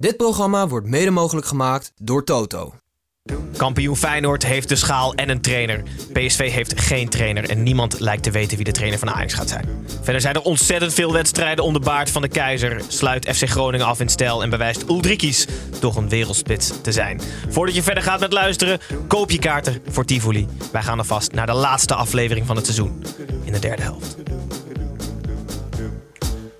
Dit programma wordt mede mogelijk gemaakt door Toto. Kampioen Feyenoord heeft de schaal en een trainer. PSV heeft geen trainer en niemand lijkt te weten wie de trainer van Ajax gaat zijn. Verder zijn er ontzettend veel wedstrijden om de baard van de keizer. Sluit FC Groningen af in stijl en bewijst Ulrikis toch een wereldspits te zijn. Voordat je verder gaat met luisteren, koop je kaarten voor Tivoli. Wij gaan alvast naar de laatste aflevering van het seizoen in de derde helft.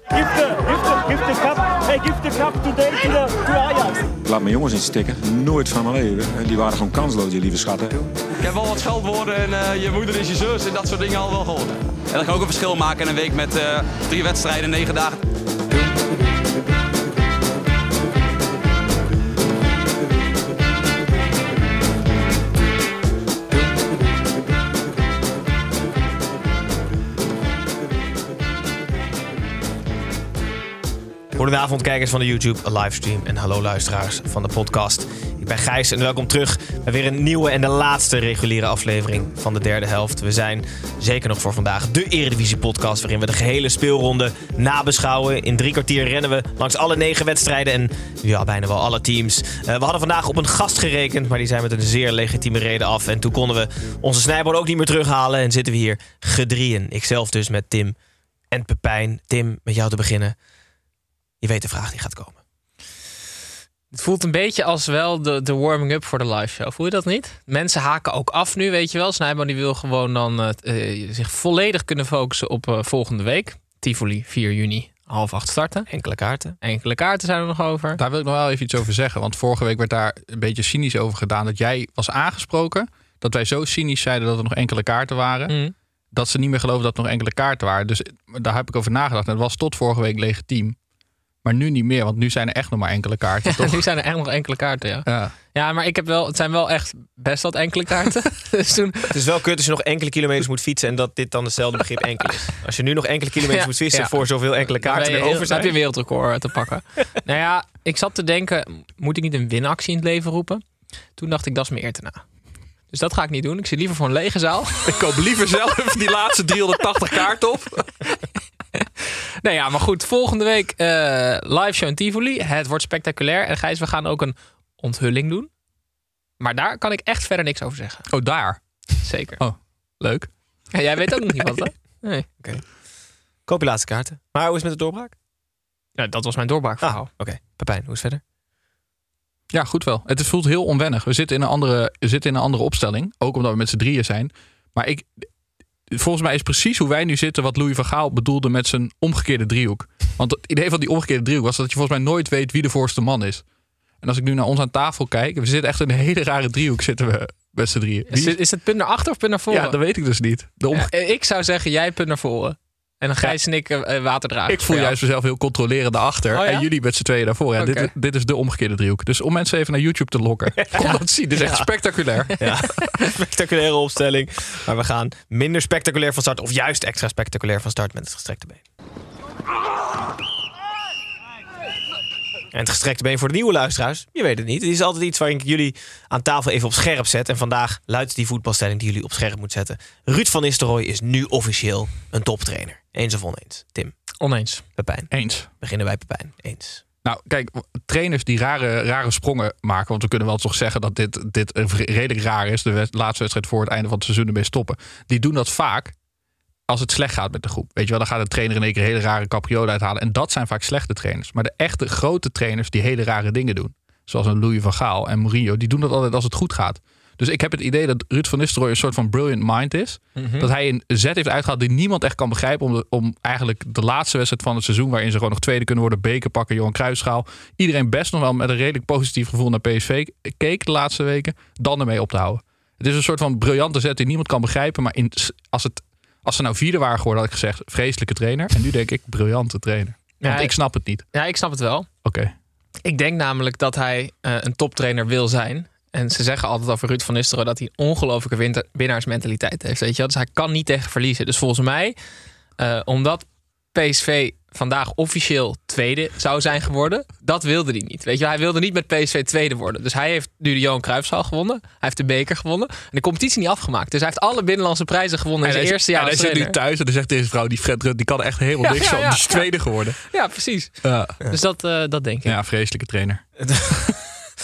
Give the, give the, give the cup. Hey, give the cup today to, the, to Ajax. Laat mijn jongens niet stikken. Nooit van mijn leven. Die waren gewoon kansloos, die lieve schatten. Ik heb wel wat scheldwoorden en eh, je moeder is je zus en dat soort dingen al wel gehoord. En dat kan ook een verschil maken in een week met eh, drie wedstrijden, negen dagen. Goedenavond kijkers van de YouTube livestream en hallo luisteraars van de podcast. Ik ben Gijs en welkom terug bij weer een nieuwe en de laatste reguliere aflevering van de derde helft. We zijn zeker nog voor vandaag de Eredivisie podcast waarin we de gehele speelronde nabeschouwen. In drie kwartier rennen we langs alle negen wedstrijden en ja, bijna wel alle teams. Eh, we hadden vandaag op een gast gerekend, maar die zijn met een zeer legitieme reden af. En toen konden we onze snijboord ook niet meer terughalen en zitten we hier gedrieën. Ikzelf dus met Tim en Pepijn. Tim, met jou te beginnen. Je weet de vraag die gaat komen. Het voelt een beetje als wel de, de warming-up voor de live show. Voel je dat niet? Mensen haken ook af nu, weet je wel. Snijboom die wil gewoon dan eh, eh, zich volledig kunnen focussen op eh, volgende week. Tivoli, 4 juni, half acht starten. Enkele kaarten. Enkele kaarten zijn er nog over. Daar wil ik nog wel even iets over zeggen. Want vorige week werd daar een beetje cynisch over gedaan. Dat jij was aangesproken. Dat wij zo cynisch zeiden dat er nog enkele kaarten waren. Mm. Dat ze niet meer geloven dat er nog enkele kaarten waren. Dus daar heb ik over nagedacht. En dat was tot vorige week legitiem. Maar nu niet meer. Want nu zijn er echt nog maar enkele kaarten. Ja, toch? nu zijn er echt nog enkele kaarten, ja. Ja. Ja, maar ik heb wel, het zijn wel echt best wat enkele kaarten. dus toen, Het is wel kut als je nog enkele kilometers moet fietsen en dat dit dan hetzelfde begrip enkel is. Als je nu nog enkele kilometers Ja, moet fietsen ja. voor zoveel enkele kaarten ben je er heel- over dan heb je zijn. een wereldrecord te pakken. nou ja, ik zat te denken, moet ik niet een winactie in het leven roepen? Toen dacht ik, dat is me eer te na. Dus dat ga ik niet doen. Ik zit liever voor een lege zaal. Ik koop liever zelf die laatste 380 kaarten op. Nou ja, maar goed. Volgende week eh, live show in Tivoli. Het wordt spectaculair. En Gijs, we gaan ook een onthulling doen. Maar daar kan ik echt verder niks over zeggen. Oh, daar. Zeker. Oh, leuk. Ja, jij weet ook nog niet wat, hè? Nee. Koop je laatste kaarten. Maar hoe is het met de doorbraak? Ja, dat was mijn Ah, doorbraakverhaal. oké. Pepijn, hoe is het verder? Ja, goed wel. Het voelt heel onwennig. We zitten in een andere, we zitten in een andere opstelling. Ook omdat we met z'n drieën zijn. Maar ik, volgens mij is precies hoe wij nu zitten wat Louis van Gaal bedoelde met zijn omgekeerde driehoek. Want het idee van die omgekeerde driehoek was dat je volgens mij nooit weet wie de voorste man is. En als ik nu naar ons aan tafel kijk, we zitten echt in een hele rare driehoek zitten we met z'n drieën. Is, Wie het, is het punt naar achter of punt naar voren? ja, dat weet ik dus niet. De omge- Ja, ik zou zeggen, jij punt naar voren. En dan Gijs en ik eh, ik voel juist mezelf heel controlerend achter. Oh ja? En jullie met z'n tweeën daarvoor. Ja, dit, dit is de omgekeerde driehoek. Dus om mensen even naar YouTube te lokken. Kom dat zien. Dit is echt spectaculair. Ja, spectaculaire opstelling. Maar we gaan minder spectaculair van start. Of juist extra spectaculair van start met het gestrekte been. En het gestrekte been voor de nieuwe luisteraars, je weet het niet. Het is altijd iets waarin ik jullie aan tafel even op scherp zet. En vandaag luidt die voetbalstelling die jullie op scherp moet zetten. Ruud van Nistelrooy is nu officieel een toptrainer. Eens of oneens? Tim, Oneens. Pepijn. Eens. Beginnen bij Pepijn. Eens. Nou, kijk, trainers die rare, rare sprongen maken. Want we kunnen wel toch zeggen dat dit, dit redelijk raar is. De laatste wedstrijd voor het einde van het seizoen ermee stoppen. Die doen dat vaak als het slecht gaat met de groep. Weet je wel, dan gaat de trainer in één keer hele rare capriolen uithalen. En dat zijn vaak slechte trainers. Maar de echte grote trainers die hele rare dingen doen. Zoals een Louis van Gaal en Mourinho. Die doen dat altijd als het goed gaat. Dus ik heb het idee dat Ruud van Nistelrooy een soort van brilliant mind is. Dat hij een zet heeft uitgehaald die niemand echt kan begrijpen. Om, de- om eigenlijk de laatste wedstrijd van het seizoen... waarin ze gewoon nog tweede kunnen worden... beker pakken, Johan Cruijffschaal. Iedereen best nog wel met een redelijk positief gevoel naar PSV keek de laatste weken. Dan ermee op te houden. Het is een soort van briljante zet die niemand kan begrijpen. Maar in, als, het, als ze nou vierde waren geworden, had ik gezegd... vreselijke trainer. En nu denk ik, briljante trainer. Want Ja, ik snap het niet. Ja, ik snap het wel. Oké. Ik denk namelijk dat hij eh, een toptrainer wil zijn. En ze zeggen altijd over Ruud van Nistelrooy dat hij een ongelofelijke winter- winnaarsmentaliteit heeft. Weet je? wel. Dus hij kan niet tegen verliezen. Dus volgens mij, eh, omdat PSV vandaag officieel tweede zou zijn geworden, dat wilde hij niet. Weet je, hij wilde niet met PSV tweede worden. Dus hij heeft nu de Johan Cruijffschaal gewonnen. Hij heeft de beker gewonnen. En de competitie niet afgemaakt. Dus hij heeft alle binnenlandse prijzen gewonnen in zijn eerste jaar en hij zit nu thuis en dan zegt deze vrouw, die Fred Rutte, die kan echt helemaal Ja, niks ja, van. ja, die is ja. tweede geworden. Ja, precies. Ja. Dus dat, eh, dat denk ik. ja, vreselijke trainer.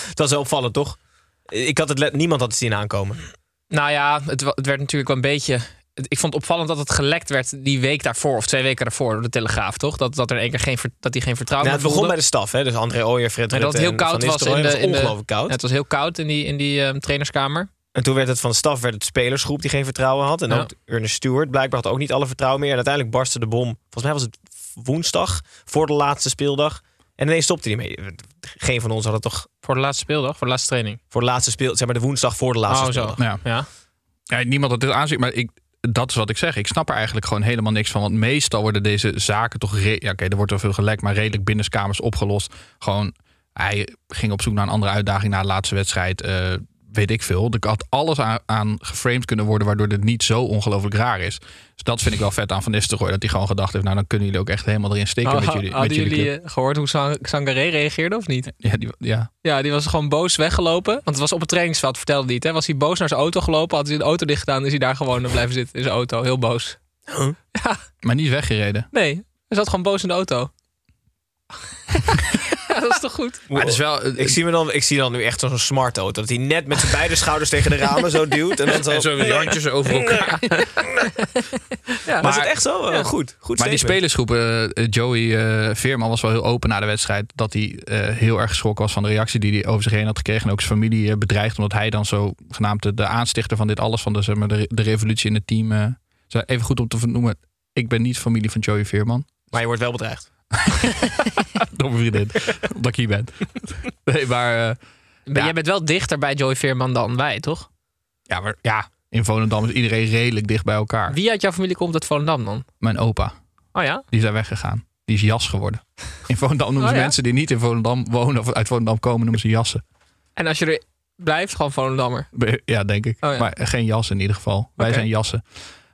Dat was wel opvallend, toch? Ik had het niemand had het zien aankomen. Nou ja, het, het werd natuurlijk wel een beetje. Ik vond het opvallend dat het gelekt werd die week daarvoor of twee weken daarvoor door de Telegraaf, toch? Dat, dat er in één keer geen, dat hij geen vertrouwen Nou, het begon bij de staf, hè? Dus André Ooyer, Fred En dat Rutte het heel koud was in de, was in de ongelooflijk koud. Ja, het was heel koud in die, in die ehm, trainerskamer. En toen werd het van de staf werd het spelersgroep die geen vertrouwen had. En Ja. ook Ernest Stewart blijkbaar had ook niet alle vertrouwen meer. En uiteindelijk barstte de bom. Volgens mij was het woensdag voor de laatste speeldag. En ineens stopte hij mee. Geen van ons had het toch Voor de laatste speeldag, voor de laatste training. voor de laatste speel, zeg maar de woensdag voor de laatste Oh, zo. Ja. Ja. Ja, niemand had dit aanzien, maar ik, dat is wat ik zeg. Ik snap er eigenlijk gewoon helemaal niks van. Want meestal worden deze zaken toch... Ja, oké, er wordt wel veel gelekt, maar redelijk binnenskamers opgelost. Gewoon, hij ging op zoek naar een andere uitdaging na de laatste wedstrijd. eh, weet ik veel. Er had alles aan, aan geframed kunnen worden... waardoor dit niet zo ongelooflijk raar is. Dus dat vind ik wel vet aan Van Nistelrooy. Dat hij gewoon gedacht heeft... nou, dan kunnen jullie ook echt helemaal erin steken Oh, met jullie, hadden met jullie jullie club. eh, gehoord hoe Sang- Sangaré reageerde of niet? Ja, die, ja. Ja, die was gewoon boos weggelopen. Want het was op het trainingsveld, vertelde hij het. Hè? Was hij boos naar zijn auto gelopen, had hij de auto dicht gedaan... is hij daar gewoon blijven zitten in zijn auto. Heel boos. Maar niet weggereden. Nee, hij zat gewoon boos in de auto. ja, dat is toch goed? Maar het is wel... Ik zie, me dan, ik zie dan nu echt zo'n smart auto. Dat hij net met zijn beide schouders tegen de ramen zo duwt. En dan zo. en zo handjes over elkaar. Ja, Maar is het echt zo? Oh, goed. goed Maar die statement. spelersgroep, eh, Joey eh, Veerman was wel heel open na de wedstrijd. Dat hij eh, heel erg geschrokken was van de reactie die hij over zich heen had gekregen. En ook zijn familie eh, bedreigd. Omdat hij dan zo genaamd de, de aanstichter van dit alles. Van de, zeg maar, de, de revolutie in het team. eh, even goed om te vernoemen. Ik ben niet familie van Joey Veerman. Maar je wordt wel bedreigd. Mijn vriendin. omdat ik hier ben. nee, maar, eh, Maar Ja. Jij bent wel dichter bij Joey Veerman dan wij, toch? ja, maar ja, in Volendam is iedereen redelijk dicht bij elkaar. Wie uit jouw familie komt uit Volendam dan? Mijn opa, Oh ja? die is daar weggegaan. Die is jas geworden. In Volendam noemen ze Oh ja? mensen die niet in Volendam wonen of uit Volendam komen, noemen ze jassen. En als je er blijft, gewoon Volendammer. Ja, denk ik. Oh ja. Maar geen jas in ieder geval. Wij zijn jassen.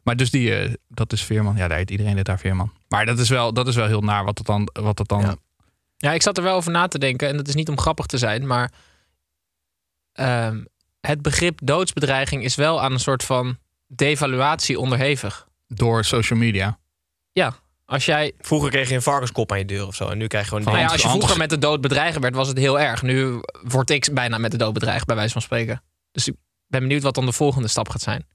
Maar dus die, eh, dat is Veerman. Ja, daar heet iedereen dit daar Veerman. Maar dat is wel, dat is wel heel naar wat het dan... Wat het dan Ja. Ja, ik zat er wel over na te denken. En dat is niet om grappig te zijn, maar... ehm, het begrip doodsbedreiging is wel aan een soort van devaluatie onderhevig. Door social media. Als jij, Vroeger kreeg je een varkenskop aan je deur of zo. En nu krijg je gewoon... nou ja, als je vroeger met de dood bedreigen werd, was het heel erg. Nu word ik bijna met de dood bedreigd, bij wijze van spreken. Dus ik ben benieuwd wat dan de volgende stap gaat zijn.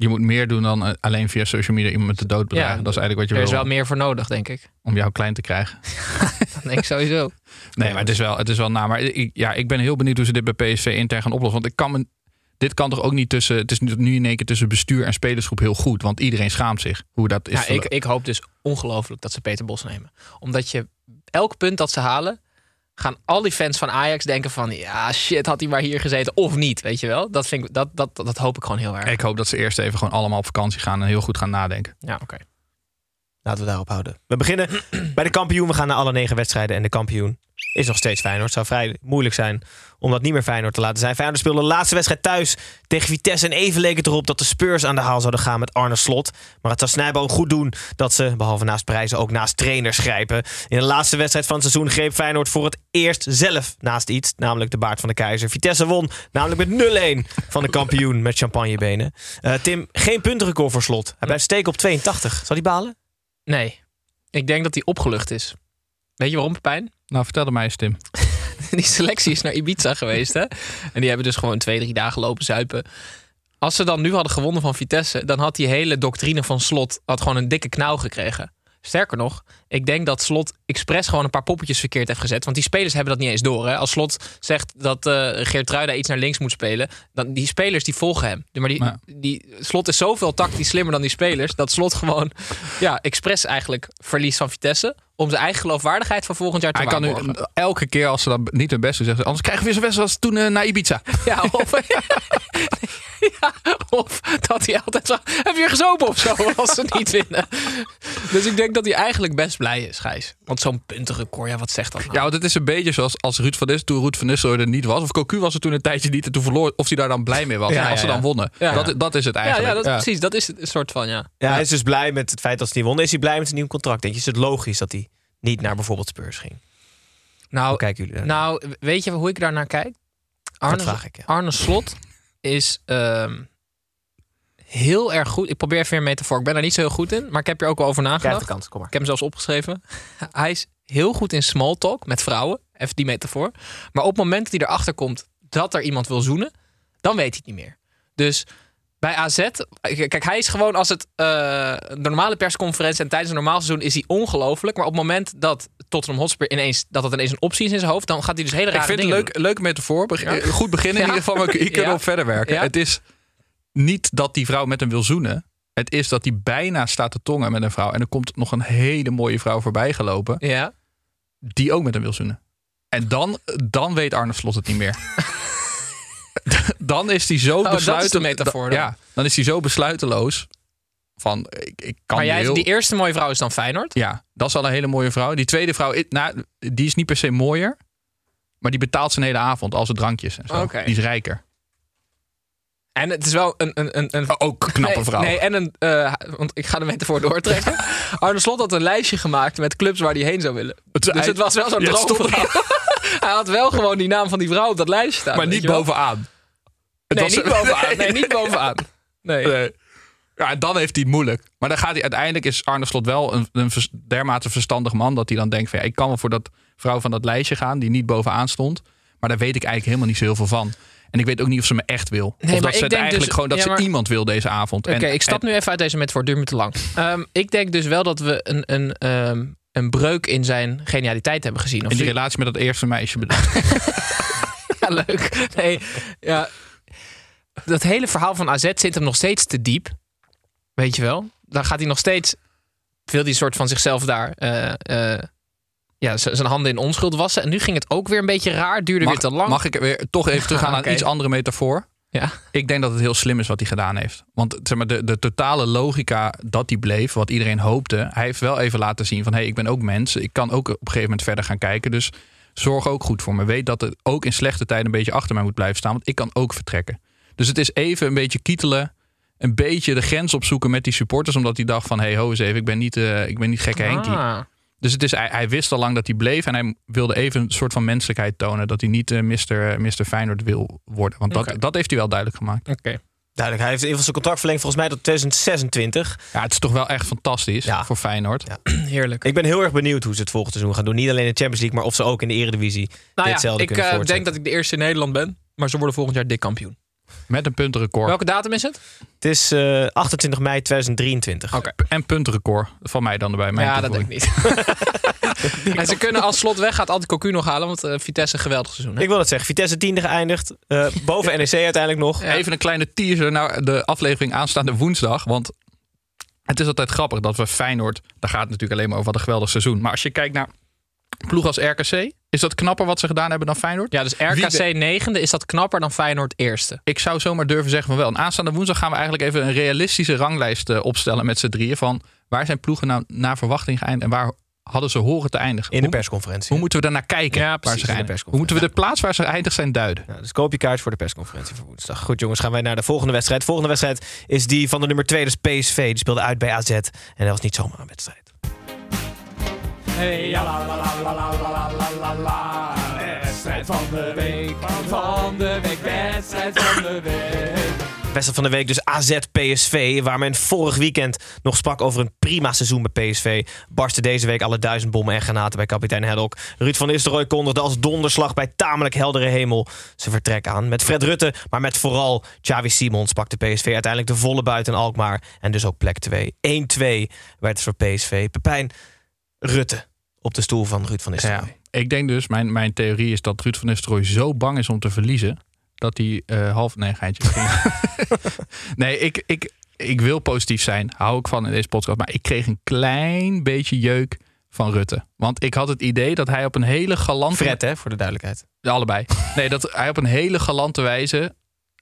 Je moet meer doen dan eh, alleen via social media iemand de dood bedreigen. Ja, dat is eigenlijk wat Er je is wil wel meer voor nodig, denk ik. om jou klein te krijgen. Denk ik sowieso. Nee, maar het is wel, het is wel na. Maar ik, ja, ik ben heel benieuwd hoe ze dit bij PSV intern gaan oplossen. Want ik kan me, dit kan toch ook niet tussen... Het is nu nu in één keer tussen bestuur en spelersgroep heel goed. Want iedereen schaamt zich. Hoe dat is. Ja, ik, ik hoop dus ongelooflijk dat ze Peter Bos nemen. Omdat je elk punt dat ze halen, gaan al die fans van Ajax denken van... ja, shit, had hij maar hier gezeten of niet, weet je wel? Dat, vind ik, dat, dat, dat, dat hoop ik gewoon heel erg. ik hoop dat ze eerst even gewoon allemaal op vakantie gaan en heel goed gaan nadenken. Ja, oké. Laten we daarop houden. We beginnen bij de kampioen. We gaan naar alle negen wedstrijden. En de kampioen is nog steeds Feyenoord. Zou vrij moeilijk zijn om dat niet meer Feyenoord te laten zijn. Feyenoord speelde de laatste wedstrijd thuis tegen Vitesse. En even leek het erop dat de Spurs aan de haal zouden gaan met Arne Slot. Maar het zou Snijbo goed doen dat ze, behalve naast prijzen, ook naast trainers grijpen. In de laatste wedstrijd van het seizoen greep Feyenoord voor het eerst zelf naast iets. Namelijk de baard van de keizer. Vitesse won namelijk met 0-1 van de kampioen met champagnebenen. Eh, Tim, geen puntenrecord voor Slot. Hij blijft steken op 82. Zal hij balen? Nee, ik denk dat hij opgelucht is. Weet je waarom, Pepijn? Nou, vertel het mij eens, Tim. Die selectie is naar Ibiza geweest, hè? En die hebben dus gewoon twee, drie dagen lopen zuipen. Als ze dan nu hadden gewonnen van Vitesse, dan had die hele doctrine van Slot had gewoon een dikke knauw gekregen. Sterker nog, ik denk dat Slot expres gewoon een paar poppetjes verkeerd heeft gezet. Want die spelers hebben dat niet eens door. Hè? Als Slot zegt dat eh Geertruida iets naar links moet spelen, dan die spelers die volgen hem. Maar die, die Slot is zoveel tactisch slimmer dan die spelers, dat Slot gewoon ja, expres eigenlijk verliest van Vitesse om zijn eigen geloofwaardigheid van volgend jaar te Hij kan nu elke keer als ze dan niet hun best doen, zeggen ze, anders krijgen we weer zo'n wedstrijd als toen eh, naar Ibiza. Ja, of, ja, Of dat hij altijd zo... Heb je gezopen of zo als ze niet winnen? Dus ik denk dat hij eigenlijk best blij is, Gijs. Want zo'n puntenrecord, ja, wat zegt dat nou? Ja, want het is een beetje zoals als Ruud van Nistelrooy, toen Ruud van Nistelrooy er niet was. Of Cocu was er toen een tijdje niet en toen verloor. Of hij daar dan blij mee was. Ja, als ja, ze ja. dan wonnen. Ja. Dat, dat is het eigenlijk. ja, dat, precies. Dat is het een soort van, ja. Ja, hij is dus blij met het feit dat ze niet wonnen. Is hij blij met zijn nieuw contract? Denk je, is het logisch dat hij niet naar bijvoorbeeld Spurs ging? Nou, Hoe kijken jullie? Nou, weet je hoe ik daar naar kijk? Arne, vraag ik, ja. Arne Slot is ehm, heel erg goed. Ik probeer even een metafoor. Ik ben daar niet zo heel goed in, maar ik heb er ook wel over nagedacht. de kans, kom maar. Ik heb hem zelfs opgeschreven. Hij is heel goed in small talk met vrouwen. Even die metafoor. Maar op het moment dat hij erachter komt dat er iemand wil zoenen, dan weet hij het niet meer. Dus bij AZ, kijk, hij is gewoon als het de normale persconferentie en tijdens een normaal seizoen is hij ongelooflijk. Maar op het moment dat Tottenham Hotspur ineens dat het ineens een optie is in zijn hoofd, dan gaat hij dus hele rare Ik vind het dingen leuk, leuk metafoor. Beg- Ja. eh, Goed beginnen in Ja. ieder geval. Maar Ja. op verder werken. Het is niet dat die vrouw met hem wil zoenen. Het is dat hij bijna staat te tongen met een vrouw. En er komt nog een hele mooie vrouw voorbij gelopen. Die ook met hem wil zoenen. En dan, dan weet Arne Slot het niet meer. dan is hij zo Oh, besluiteloos. metafoor dan. Ja, dan is hij zo besluiteloos. Van, ik, ik kan Maar jij, heel- die eerste mooie vrouw is dan Feyenoord? Ja, dat is al een hele mooie vrouw. Die tweede vrouw, nou, die is niet per se mooier. Maar die betaalt zijn hele avond al zijn drankjes en zo. Die is rijker. En het is wel een... een, een, een Ook een knappe vrouw. Nee, en een... eh, want ik ga de metafoor doortrekken. Arne Slot had een lijstje gemaakt met clubs waar hij heen zou willen. Het- Dus hij- het was wel zo'n Ja, het droomvrouw. hij had wel gewoon die naam van die vrouw op dat lijstje staan. maar niet bovenaan. Nee, was- niet bovenaan. Nee, niet bovenaan. Nee. Nee. Ja, dan heeft hij het moeilijk. Maar dan gaat hij uiteindelijk is Arne Slot wel een, een vers- dermate verstandig man dat hij dan denkt van ja, ik kan wel voor dat vrouw van dat lijstje gaan die niet bovenaan stond, maar daar weet ik eigenlijk helemaal niet zo heel veel van. En ik weet ook niet of ze me echt wil. Nee, of dat ze het eigenlijk dus- gewoon dat ja, ze iemand wil deze avond. Oké, ik stap en- nu even uit deze metafoor. Duurt me te lang. Ehm, ik denk dus wel dat we een, een, ehm, een breuk in zijn genialiteit hebben gezien. Of in die relatie met dat eerste meisje bedoel. Ja, leuk. Nee, ja. Dat hele verhaal van AZ zit hem nog steeds te diep. Weet je wel? Dan gaat hij nog steeds... Wil hij een soort van zichzelf daar... eh, eh, ja, zijn handen in onschuld wassen. En nu ging het ook weer een beetje raar. Duurde Mag, weer te lang. mag ik weer toch even teruggaan Oké. aan iets andere metafoor? Ja. Ik denk dat het heel slim is wat hij gedaan heeft. Want zeg maar, de, de totale logica dat hij bleef, wat iedereen hoopte, hij heeft wel even laten zien van hé, hey, ik ben ook mens. Ik kan ook op een gegeven moment verder gaan kijken. Dus zorg ook goed voor me. Weet dat het ook in slechte tijden een beetje achter mij moet blijven staan. Want ik kan ook vertrekken. Dus het is even een beetje kietelen. Een beetje de grens opzoeken met die supporters. Omdat hij dacht van hé, hey, ho eens even, ik ben niet, eh, ik ben niet gekke Henkie. Ah. Dus het is, hij, hij wist al lang dat hij bleef. En hij wilde even een soort van menselijkheid tonen. Dat hij niet eh, Mr. Mr. Feyenoord wil worden. Want dat, dat heeft hij wel duidelijk gemaakt. Oké. Duidelijk, hij heeft in zijn contract verlengd volgens mij tot 2026. Ja, het is toch wel echt fantastisch Ja. voor Feyenoord. Ja. Heerlijk. Ik ben heel erg benieuwd hoe ze het volgend seizoen gaan doen. Niet alleen in de Champions League, maar of ze ook in de Eredivisie nou ja, ditzelfde ik kunnen eh, denk dat ik de eerste in Nederland ben. Maar ze worden volgend jaar dik kampioen. Met een puntenrecord. Welke datum is het? Het is eh, 28 mei 2023. Oké. En puntenrecord. Van mij dan erbij. Mijn Ja, dat denk ik niet. en ze kunnen als slot weg, gaat altijd Cocu nog halen. Want eh, Vitesse een geweldig seizoen. Hè? Ik wil het zeggen. Vitesse tiende geëindigd. eh, boven NEC uiteindelijk nog. Ja. Even een kleine teaser naar de aflevering aanstaande woensdag. Want het is altijd grappig dat we Feyenoord... Daar gaat het natuurlijk alleen maar over wat een geweldig seizoen. Maar als je kijkt naar ploeg als RKC... Is dat knapper wat ze gedaan hebben dan Feyenoord? Ja, dus RKC negende is dat knapper dan Feyenoord eerste. Ik zou zomaar durven zeggen van wel. En aanstaande woensdag gaan we eigenlijk even een realistische ranglijst eh, opstellen met z'n drieën. Van waar zijn ploegen nou naar verwachting geëindigd en waar hadden ze horen te eindigen? In de persconferentie. Hoe moeten we daarnaar kijken? Ja, waar precies, ze in de geëindigd Hoe moeten we de plaats waar ze geëindigd zijn duiden? Nou, dus koop je kaart voor de persconferentie voor woensdag. Goed jongens, gaan wij naar de volgende wedstrijd. De volgende wedstrijd is die van de nummer 2, dus PSV. Die speelde uit bij AZ. En dat was niet zomaar een wedstrijd. Hey, ja, la, la, la, la, la, la, la, la, van de week, van de week, wedstrijd van de week. Wedstrijd van de week dus AZ PSV. Waar men vorig weekend nog sprak over een prima seizoen bij PSV. Barstte deze week alle duizend bommen en granaten bij kapitein Haddock. Ruud van Nistelrooy kondigde als donderslag bij tamelijk heldere hemel zijn vertrek aan. Met Fred Rutte, maar met vooral Xavi Simons pakte PSV uiteindelijk de volle buiten Alkmaar. En dus ook plek 2. 1-2 werd het voor PSV. Pepijn Rutte op de stoel van Ruud van Nistelrooy. Ja, ik denk dus, mijn, mijn theorie is dat Ruud van Nistelrooy zo bang is om te verliezen. Dat hij eh, half... Nee, geintje. nee, ik, ik, ik wil positief zijn. Hou ik van in deze podcast. Maar ik kreeg een klein beetje jeuk van Rutte. Want ik had het idee dat hij op een hele galante... Fred, hè, voor de duidelijkheid. Allebei. Nee, dat hij op een hele galante wijze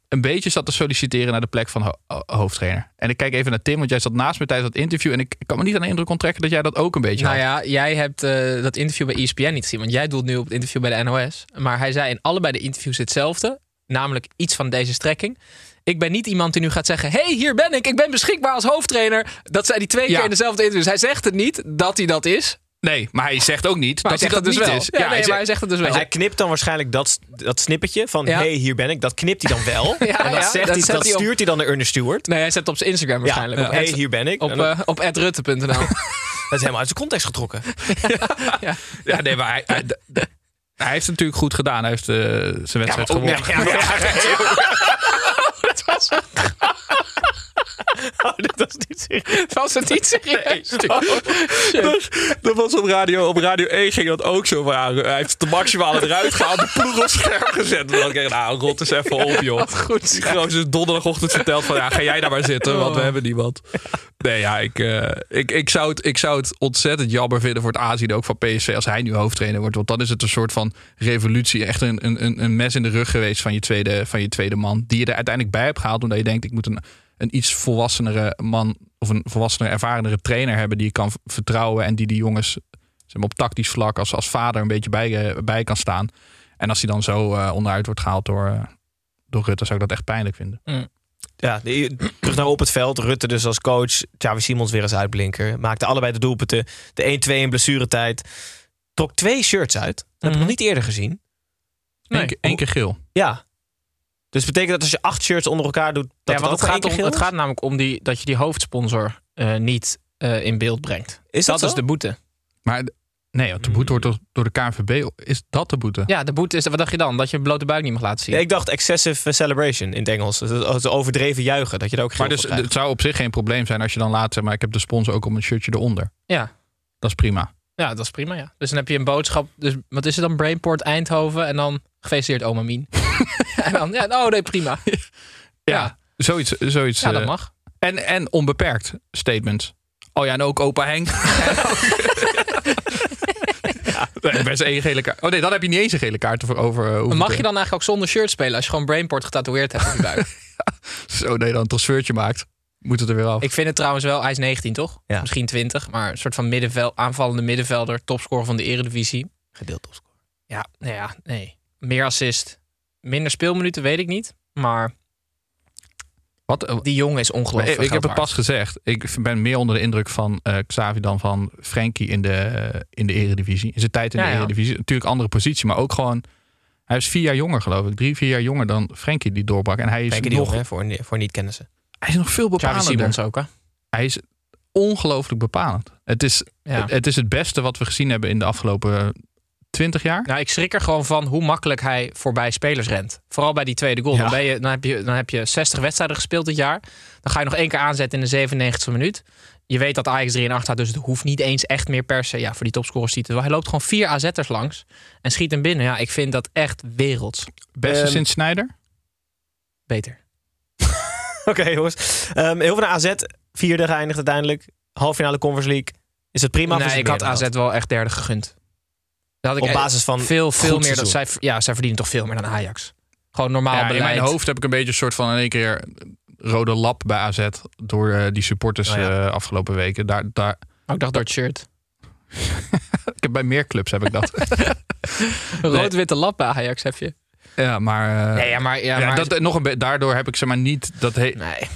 een beetje zat te solliciteren naar de plek van ho- ho- hoofdtrainer. En ik kijk even naar Tim, want jij zat naast me tijdens dat interview. En ik kan me niet aan de indruk onttrekken dat jij dat ook een beetje Nou had. ja, jij hebt eh, dat interview bij ESPN niet gezien. Want jij doet nu op het interview bij de NOS. Maar hij zei in allebei de interviews hetzelfde. Namelijk iets van deze strekking. Ik ben niet iemand die nu gaat zeggen... hey, hier ben ik. Ik ben beschikbaar als hoofdtrainer. Dat zei hij twee Ja. keer in dezelfde interviews. Hij zegt het niet dat hij dat is. Nee, maar hij zegt ook niet Maar dat hij hij zegt dat het dus niet wel. is. Ja, nee, hij maar hij zegt het dus wel. Hij knipt dan waarschijnlijk dat, dat snippetje van... Ja. hey, hier ben ik. Dat knipt hij dan wel. Ja, en dat, ja, zegt dat hij, zet dat hij op- stuurt hij dan naar Ernest Stewart. Nee, hij zet het op zijn Instagram waarschijnlijk. Op hey, hier ben ik. Op, eh, op @rutte.nl. dat is helemaal uit zijn context getrokken. Ja, nee, maar hij, hij, hij heeft het natuurlijk goed gedaan. Hij heeft eh, zijn wedstrijd gewonnen. Ja, ja, ja. dat was, Oh, dit was niet serieus. was het niet serieus? Dus, dat was op radio, op radio 1 ging dat ook zo. van, hij heeft de maximale eruit gehaald, de ploeg op scherp gezet. En dan dacht ik, nou, rot eens even op, joh. goed. Die gozer donderdagochtend verteld van, ja, ga jij daar maar zitten, want we hebben niemand. Nee, ja, ik, eh, ik, ik, zou het, ik zou het ontzettend jammer vinden voor het aanzien ook van PSV als hij nu hoofdtrainer wordt. Want dan is het een soort van revolutie, echt een, een, een- een mes in de rug geweest van je, tweede, van je tweede man. Die je er uiteindelijk bij hebt gehaald, omdat je denkt, ik moet een, een iets volwassenere man of een volwassenere, ervarenere trainer hebben die je kan vertrouwen en die die jongens zeg maar, op tactisch vlak als, als vader een beetje bij, eh, bij kan staan. En als hij dan zo eh, onderuit wordt gehaald door, eh, door Rutte, zou ik dat echt pijnlijk vinden. Ja, de- terug naar op het veld. Rutte dus als coach. Xavi Simons weer als uitblinker. Maakte allebei de doelpunten. De 1-2 in blessuretijd. Trok twee shirts uit. Dat heb ik nog niet eerder gezien. Nee. Eén keer- één keer geel. Ja. Dus betekent dat als je acht shirts onder elkaar doet... Dat ja, want het maar gaat, om, het gaat namelijk om die, dat je die hoofdsponsor eh, niet eh, in beeld brengt. Is dat, dat is de boete. Maar nee, want de boete wordt door, door de KNVB. Is dat de boete? Ja, de boete is, wat dacht je dan? Dat je een blote buik niet mag laten zien. Ja, ik dacht excessive celebration in het Engels. Het overdreven juichen. Dat je er ook maar dus het zou op zich geen probleem zijn als je dan laat, zeg maar, ik heb de sponsor ook op een shirtje eronder. Ja. Dat is prima. Ja, dat is prima, ja. Dus dan heb je een boodschap. Dus wat is het dan? Brainport Eindhoven. En dan gefeliciteerd oma Mien. en dan, ja, oh nee, prima. Ja, Zoiets. zoiets ja dat eh, mag. En, en onbeperkt statements. Oh ja, en ook opa Henk. nee, best één gele kaart. Oh nee, dan heb je niet eens een gele kaart over. eh, Mag je dan eigenlijk ook zonder shirt spelen als je gewoon Brainport getatoeëerd hebt op je buik? Zo, nee, dan een transfertje maakt. Moet het er weer af. Ik vind het trouwens wel, hij is 19 toch? Ja. Misschien 20, maar een soort van middenvel, aanvallende middenvelder, topscorer van de Eredivisie. Gedeeld topscorer. Ja, nee, ja, nee. Meer assist. Minder speelminuten weet ik niet, maar Wat, eh, die jongen is ongelooflijk. ik, ik heb het pas gezegd. Ik ben meer onder de indruk van eh, Xavi dan van Frenkie in de, in de eredivisie. In zijn tijd in Ja, de ja. eredivisie. Natuurlijk andere positie, maar ook gewoon... Hij is vier jaar jonger, geloof ik. Drie, vier jaar jonger dan Frenkie die doorbrak. En hij is, Frenkie nog, Jong, hè, voor, voor niet-kennissen. hij is nog veel Xavi bepalender. Simons ook, hè? Hij is ongelooflijk bepalend. Het is, Ja. het, het is het beste wat we gezien hebben in de afgelopen twintig jaar. Nou, ik schrik er gewoon van hoe makkelijk hij voorbij spelers rent. Vooral bij die tweede goal. Ja. Dan, ben je, dan, heb je, dan heb je 60 wedstrijden gespeeld dit jaar. Dan ga je nog één keer aanzetten in de 97e minuut. Je weet dat Ajax 3 en 8 staat, dus het hoeft niet eens echt meer per se. Ja, voor die topscorers ziet het wel. Hij loopt gewoon vier AZ'ers langs en schiet hem binnen. Ja, ik vind dat echt werelds. Beste Ehm, sinds Snyder. Beter. Oké, jongens. Ehm, heel veel naar AZ. Vierde geëindigd uiteindelijk. Halffinale Conference League. Is het prima? nee, ik had AZ wel echt derde gegund. Dat had ik Op basis van veel, veel meer. Dat zij, ja, zij verdienen toch veel meer dan Ajax. Gewoon normaal Ja, in mijn hoofd heb ik een beetje een soort van in één keer rode lap bij AZ door eh, die supporters Oh ja. eh, afgelopen weken. Daar, daar, Oh, ik dacht door het shirt. ik heb bij meer clubs heb ik dat. Rood-witte lap bij Ajax heb je. ja, maar, eh, Nee, ja, maar, ja, ja, maar dat, nog een daardoor heb ik zeg maar niet dat he- Nee.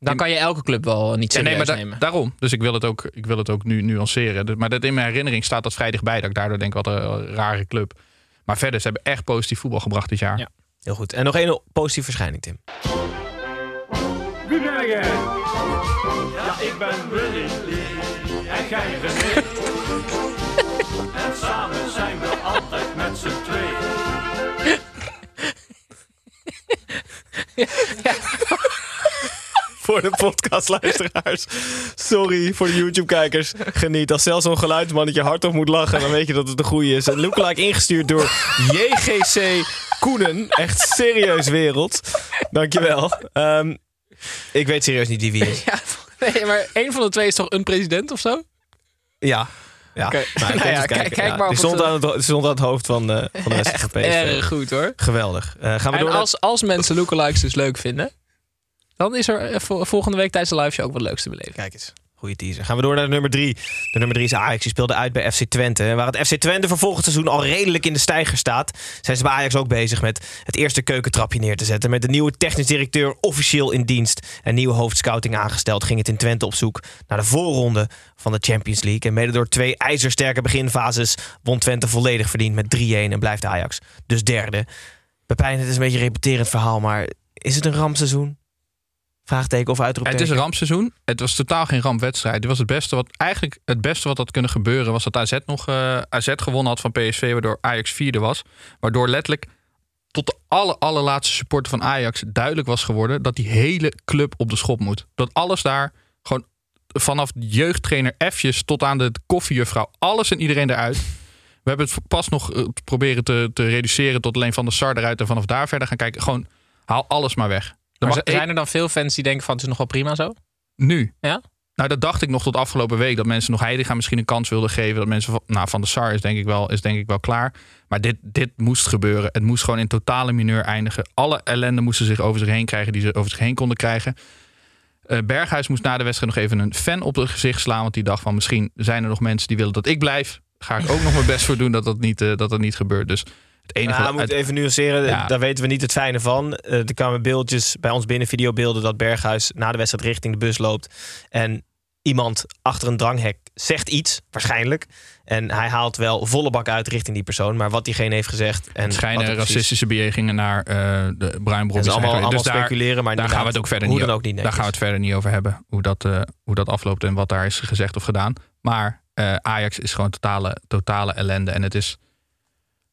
Dan kan je elke club wel niet Ja, serieus nee, maar da- nemen. daarom. Dus ik wil het ook, ik wil het ook nu nuanceren. Dus- Maar dat in mijn herinnering staat dat vrij dichtbij. Dat ik daardoor denk, wat een rare club. Maar verder, ze hebben echt positief voetbal gebracht dit jaar. Ja. Heel goed. En nog één positieve verschijning, Tim. Wie ben jij? Ja, ik ben Willy. En jij René. en samen zijn we altijd met z'n tweeën. Voor de podcastluisteraars. Sorry voor de YouTube-kijkers. Geniet. Als zelfs zo'n geluidsmannetje hardop moet lachen, dan weet je dat het de goede is. Een lookalike ingestuurd door JGC Koenen. Echt serieus wereld. Dankjewel. Ehm ik weet serieus niet wie wie is. Ja, nee, maar één van de twee is toch een president of zo? Ja. Ja. Nou, Nou ja, kijk- kijken. kijk Ja, maar die, stond het, aan het, die stond aan het hoofd van, eh, van de PSV. Erg goed hoor. Geweldig. Eh, gaan we En door als, als mensen lookalikes dus leuk vinden, dan is er eh, vol- volgende week tijdens de live show ook wat leuks te beleven. Kijk eens. Goeie teaser. Gaan we door naar de nummer drie. De nummer drie is Ajax. Die speelde uit bij FC Twente. En waar het FC Twente voor volgend seizoen al redelijk in de stijger staat... zijn ze bij Ajax ook bezig met het eerste keukentrapje neer te zetten. Met de nieuwe technisch directeur officieel in dienst. En nieuwe hoofdscouting aangesteld ging het in Twente op zoek... naar de voorronde van de Champions League. En mede door twee ijzersterke beginfases... won Twente volledig verdiend met 3-1 en blijft Ajax dus derde. Pepijn, het is een beetje een repeterend verhaal... maar is het een rampseizoen? Vraagteken of Het uitroepteken? is een rampseizoen. Het was totaal geen rampwedstrijd. Het was het beste wat eigenlijk het beste wat had kunnen gebeuren was dat AZ nog eh, AZ gewonnen had van PSV, waardoor Ajax vierde was, waardoor letterlijk tot de aller, allerlaatste supporter van Ajax duidelijk was geworden dat die hele club op de schop moet. Dat alles daar gewoon vanaf jeugdtrainer F'jes tot aan de koffiejuffrouw, alles en iedereen eruit. We hebben het pas nog eh, proberen te, te reduceren tot alleen van de Sar eruit en vanaf daar verder gaan kijken. Gewoon haal alles maar weg. Maar zijn er dan veel fans die denken van het is nog wel prima zo? nu. Ja? Nou, dat dacht ik nog tot afgelopen week. Dat mensen nog Heidegger misschien een kans wilden geven. Dat mensen van, nou, van de SAR is denk ik wel, is denk ik wel klaar. Maar dit, dit moest gebeuren. Het moest gewoon in totale mineur eindigen. Alle ellende moesten zich over zich heen krijgen die ze over zich heen konden krijgen. Eh, Berghuis moest na de wedstrijd nog even een fan op het gezicht slaan. Want die dacht van misschien zijn er nog mensen die willen dat ik blijf. Ga ik ook nog mijn best voor doen dat dat niet, eh, dat dat niet gebeurt. Dus het enige... Ja, we moeten even nuanceren. Ja. Daar weten we niet het fijne van. Eh, er kwamen beeldjes bij ons binnen, videobeelden... dat Berghuis na de wedstrijd richting de bus loopt. En iemand achter een dranghek zegt iets, waarschijnlijk. En hij haalt wel volle bak uit richting die persoon. Maar wat diegene heeft gezegd... En het schijnen racistische bejegingen naar eh de is zijn allemaal, allemaal Dus daar, speculeren, maar daar gaan we het ook verder niet ook Daar gaan we het verder niet over hebben. Hoe dat, eh, hoe dat afloopt en wat daar is gezegd of gedaan. Maar Ajax is gewoon totale, totale ellende. En het is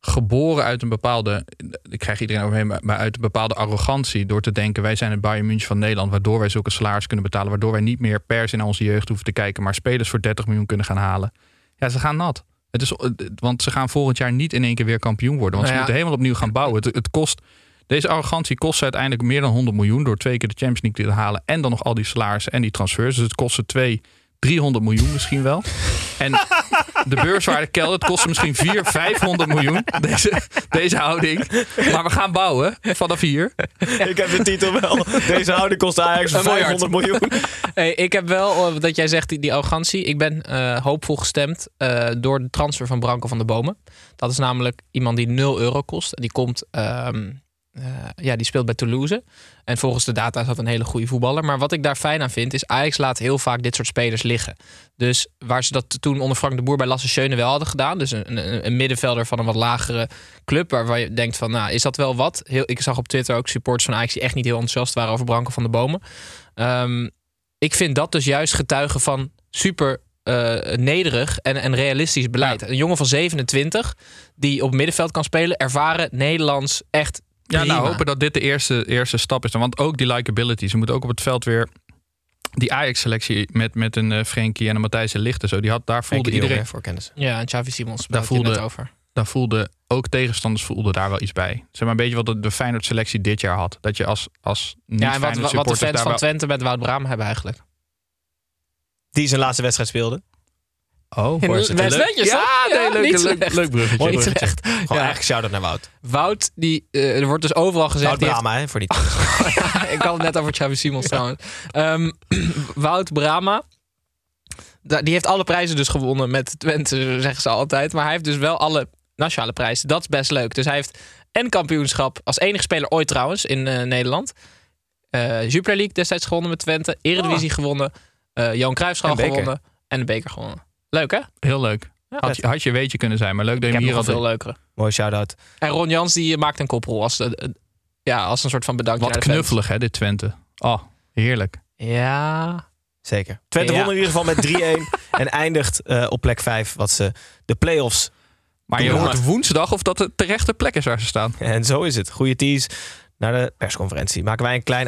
geboren uit een bepaalde. Ik krijg iedereen overheen, maar- uit een bepaalde arrogantie. Door te denken: wij zijn het Bayern München van Nederland. Waardoor wij zulke salaris kunnen betalen. Waardoor wij niet meer per se naar onze jeugd hoeven te kijken. Maar spelers voor 30 miljoen kunnen gaan halen. Ja, ze gaan nat. Het is, want ze gaan volgend jaar niet in één keer weer kampioen worden. Want Nou ze ja. moeten helemaal opnieuw gaan bouwen. Het, het kost. Deze arrogantie kost ze uiteindelijk meer dan 100 miljoen door twee keer de Champions League te halen en dan nog al die salarissen en die transfers. Dus het kost ze 2, 300 miljoen misschien wel. En de beurswaarde kelder, het kost ze misschien 4, 500 miljoen deze, deze houding. Maar we gaan bouwen vanaf hier. Ik heb de titel wel. Deze houding kost Ajax miljard. 500 miljoen. Hey, ik heb wel, eh, dat jij zegt, die, die arrogantie. Ik ben eh, hoopvol gestemd eh, door de transfer van Branko van der Bomen. Dat is namelijk iemand die 0 euro kost. En die komt, ehm, eh, ja, die speelt bij Toulouse. En volgens de data is dat een hele goede voetballer. Maar wat ik daar fijn aan vind, is Ajax laat heel vaak dit soort spelers liggen. Dus waar ze dat toen onder Frank de Boer bij Lasse Schöne wel hadden gedaan. Dus een, een, een middenvelder van een wat lagere club. Waarvan je denkt van, nou, is dat wel wat? Heel, ik zag op Twitter ook supporters van Ajax die echt niet heel enthousiast waren over Branko van der Bomen. Ehm, ik vind dat dus juist getuigen van super eh, nederig en, en realistisch beleid. Een jongen van 27 die op middenveld kan spelen, ervaren Nederlands echt. Ja, prima. nou hopen dat dit de eerste, eerste stap is. dan. Want ook die likability. Ze moeten ook op het veld weer... Die Ajax-selectie met, met een uh, Frenkie en een Matthijs en zo. Die had, daar voelde iedereen... voor kennis. Ja, en Xavi Simons. Daar voelde het over. daar voelde ook tegenstanders voelden daar wel iets bij. Zeg maar een beetje wat de, de Feyenoord selectie dit jaar had. Dat je als, als niet Ja, en wat, wat de fans van wel- Twente met Wout Braam hebben eigenlijk. Die zijn laatste wedstrijd speelde. Oh, Best netjes, Ja, toch? nee, leuk, niet leuk, slecht. leuk bruggetje. Niet bruggetje. slecht. Gewoon Ja. eigenlijk shout-out naar Wout. Wout, die, eh, er wordt dus overal gezegd... Wout die heeft- Brama, hè, voor die ik had het net over Xavi Simons trouwens. Ehm, Wout Brama. Da- Die heeft alle prijzen dus gewonnen met Twente, zeggen ze altijd. Maar hij heeft dus wel alle nationale prijzen. Dat is best leuk. Dus hij heeft en kampioenschap als enige speler ooit trouwens in eh, Nederland. Eh Jupiler League destijds gewonnen met Twente. Eredivisie gewonnen. eh Johan Cruijffschaal En beker. gewonnen. En de beker gewonnen. Leuk hè? Heel leuk. Ja, Had je, had je weetje kunnen zijn, maar leuk dat je hier had. veel leukere. Mooi shout-out. En Ron Jans die maakt een koprol als, eh, eh, ja, als een soort van bedankje Wat naar de fans. knuffelig hè, dit Twente. Oh, heerlijk. Ja, Zeker. Twente Ja. won in ieder geval met 3-1. en eindigt eh, op plek 5, wat ze de play-offs. Maar je hoort woensdag of dat de terechte plek is waar ze staan. En zo is het. Goede tease. Naar de persconferentie maken wij een klein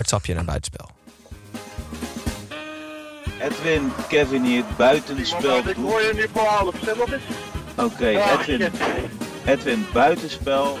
Het sapje naar buitenspel. Edwin, Kevin hier, buitenspel. Ik hoor je nu voor half. Zeg wat is Oké, Edwin. Edwin, buitenspel.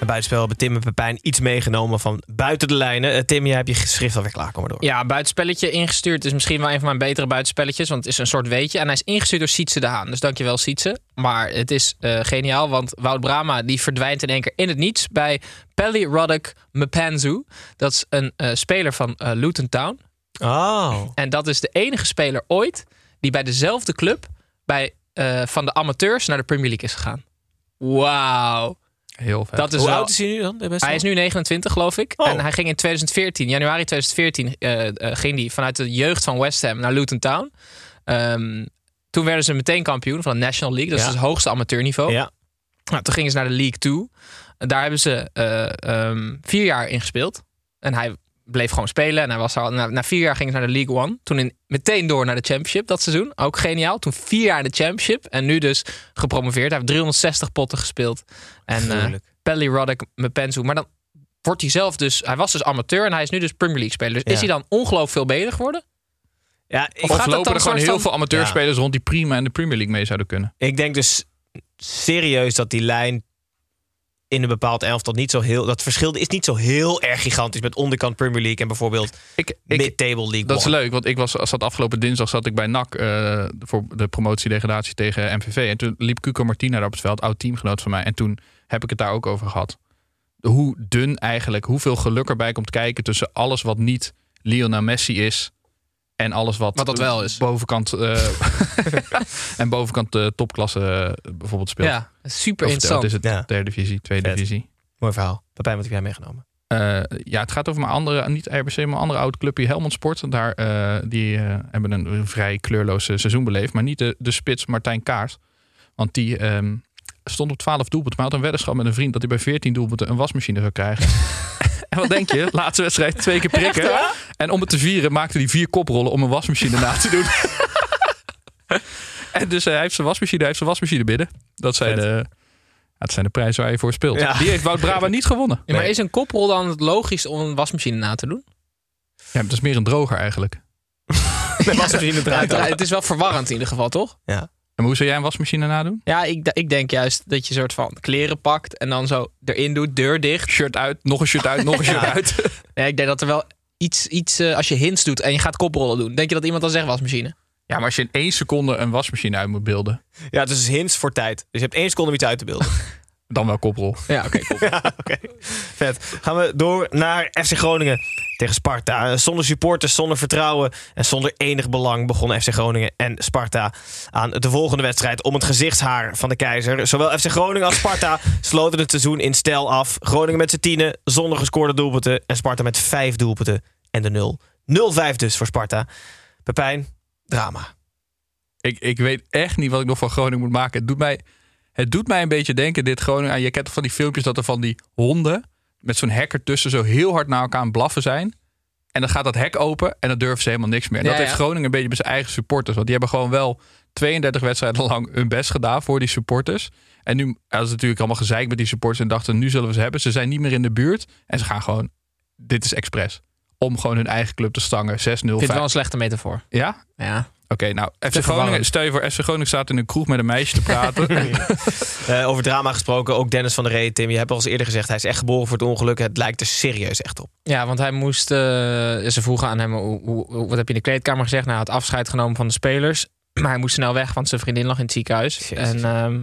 En buitenspel hebben Tim en Pepijn iets meegenomen van buiten de lijnen. Eh, Tim, jij hebt je schrift alweer klaar. Kom maar door. Ja, buitenspelletje ingestuurd is misschien wel een van mijn betere buitenspelletjes. Want het is een soort weetje. En hij is ingestuurd door Sietse de Haan. Dus dankjewel Sietse. Maar het is eh, geniaal, want Wout Brama die verdwijnt in één keer in het niets bij Pelly Roddick Mpanzu. Dat is een eh, speler van eh, Luton Town. Oh. En dat is de enige speler ooit die bij dezelfde club bij, van de amateurs naar de Premier League is gegaan. Wauw. Heel vet. Dat is Hoe wel- oud is hij nu dan? Best Hij wel? is nu 29, geloof ik. Oh. En hij ging in 2014, januari 2014, eh, eh, ging hij vanuit de jeugd van West Ham naar Luton Town. Ehm, toen werden ze meteen kampioen van de National League. Dat Ja. is het hoogste amateurniveau. Ja. Nou, toen gingen ze naar de League 2. En Daar hebben ze eh, ehm, vier jaar in gespeeld. En hij bleef gewoon spelen. En hij was al, na, na vier jaar gingen ze naar de League One. Toen in, meteen door naar de Championship dat seizoen. Ook geniaal. Toen vier jaar in de Championship. En nu dus gepromoveerd. Hij heeft 360 potten gespeeld. En eh Gruwelijk. Pelly Roddick Mpenzu. Maar dan wordt hij zelf dus... Hij was dus amateur en hij is nu dus Premier League speler. Dus Ja. is hij dan ongelooflijk veel beter geworden? Ja, ik, Of gaat lopen dan er gewoon heel van- veel amateurspelers rond die prima in de Premier League mee zouden kunnen. ik denk dus serieus dat die lijn in een bepaald elftal niet zo heel... Dat verschil is niet zo heel erg gigantisch met onderkant Premier League en bijvoorbeeld mid-table League dat is leuk, want ik was, zat afgelopen dinsdag zat ik bij NAC eh, voor de promotiedegradatie tegen MVV. En toen liep Cuco Martina daar op het veld, oud teamgenoot van mij. En toen heb ik het daar ook over gehad. Hoe dun eigenlijk, hoeveel geluk erbij komt kijken tussen alles wat niet Lionel Messi is en alles wat, Wat dat wel is. bovenkant eh, en bovenkant de topklasse eh, bijvoorbeeld speelt. Ja, super Of, interessant. Het is het Ja. derde divisie, tweede Vet. divisie. Mooi verhaal. Pepijn, wat heb jij meegenomen? Eh, ja, het gaat over mijn andere, niet RBC, maar een andere oude clubje, Helmond Sport. Daar, eh, die hebben een, een vrij kleurloos seizoen beleefd. Maar niet de, de spits Martijn Kaart. Want die ehm, stond op 12 doelpunten. Maar had een weddenschap met een vriend dat hij bij 14 doelpunten een wasmachine zou krijgen. en wat denk je? Laatste wedstrijd twee keer prikken. En om het te vieren maakte hij vier koprollen om een wasmachine na te doen. en dus eh, hij heeft zijn wasmachine, hij heeft zijn wasmachine binnen. Dat zijn, Vet. de, ja, dat zijn de prijzen waar je voor speelt. Ja. Die heeft Wout Braba niet gewonnen. Ja, maar Nee. is een koprol dan het logisch om een wasmachine na te doen? Ja, het is meer een droger eigenlijk. Met wasmachine. Ja, het is wel verwarrend in ieder geval, toch? En hoe zou jij een wasmachine nadoen? Ja, ik, ik denk juist dat je soort van kleren pakt en dan zo erin doet, deur dicht. Shirt uit, nog een shirt uit, nog een shirt Ja. uit. Ja, ik denk dat er wel iets, iets eh, als je hints doet en je gaat koprollen doen. Denk je dat iemand dan zegt wasmachine? Ja, maar als je in één seconde een wasmachine uit moet beelden, Ja, dus hints voor tijd. Dus je hebt één seconde om iets uit te beelden. dan wel koprol. Ja, oké. Ja, oké. Vet. Gaan we door naar FC Groningen tegen Sparta. Zonder supporters, zonder vertrouwen en zonder enig belang begonnen FC Groningen en Sparta aan de volgende wedstrijd om het gezichtshaar van de keizer. Zowel FC Groningen als Sparta sloten het seizoen in stijl af. Groningen met z'n tienen, zonder gescoorde doelpunten en Sparta met vijf doelpunten en de nul. 0-5 dus voor Sparta. Pepijn, drama. Ik, ik weet echt niet wat ik nog van Groningen moet maken. Het doet mij, het doet mij een beetje denken, dit Groningen. aan- Je kent toch van die filmpjes dat er van die honden met zo'n hek ertussen zo heel hard naar elkaar aan blaffen zijn. En dan gaat dat hek open en dan durven ze helemaal niks meer. En Ja, dat heeft. Groningen een beetje met zijn eigen supporters. Want die hebben gewoon wel 32 wedstrijden lang hun best gedaan voor die supporters. En nu hadden ze natuurlijk allemaal gezeik met die supporters en dachten, nu zullen we ze hebben. Ze zijn niet meer in de buurt en ze gaan gewoon, dit is expres. Om gewoon hun eigen club te stangen. 6-0. Ik vind het wel 5. een slechte metafoor. Ja? Ja. Oké, nou, FC Groningen, stel je voor, FC Groningen staat in een kroeg met een meisje te praten. Eh, over drama gesproken, ook Dennis van der Ree, Tim. Je hebt al eens eerder gezegd, hij is echt geboren voor het ongeluk. Het lijkt er serieus echt op. Ja, want hij moest. eh, ze vroegen aan hem: hoe, wat heb je in de kleedkamer gezegd? Nou, hij had afscheid genomen van de spelers. Maar hij moest snel weg, want zijn vriendin lag in het ziekenhuis. Jezus. En ehm,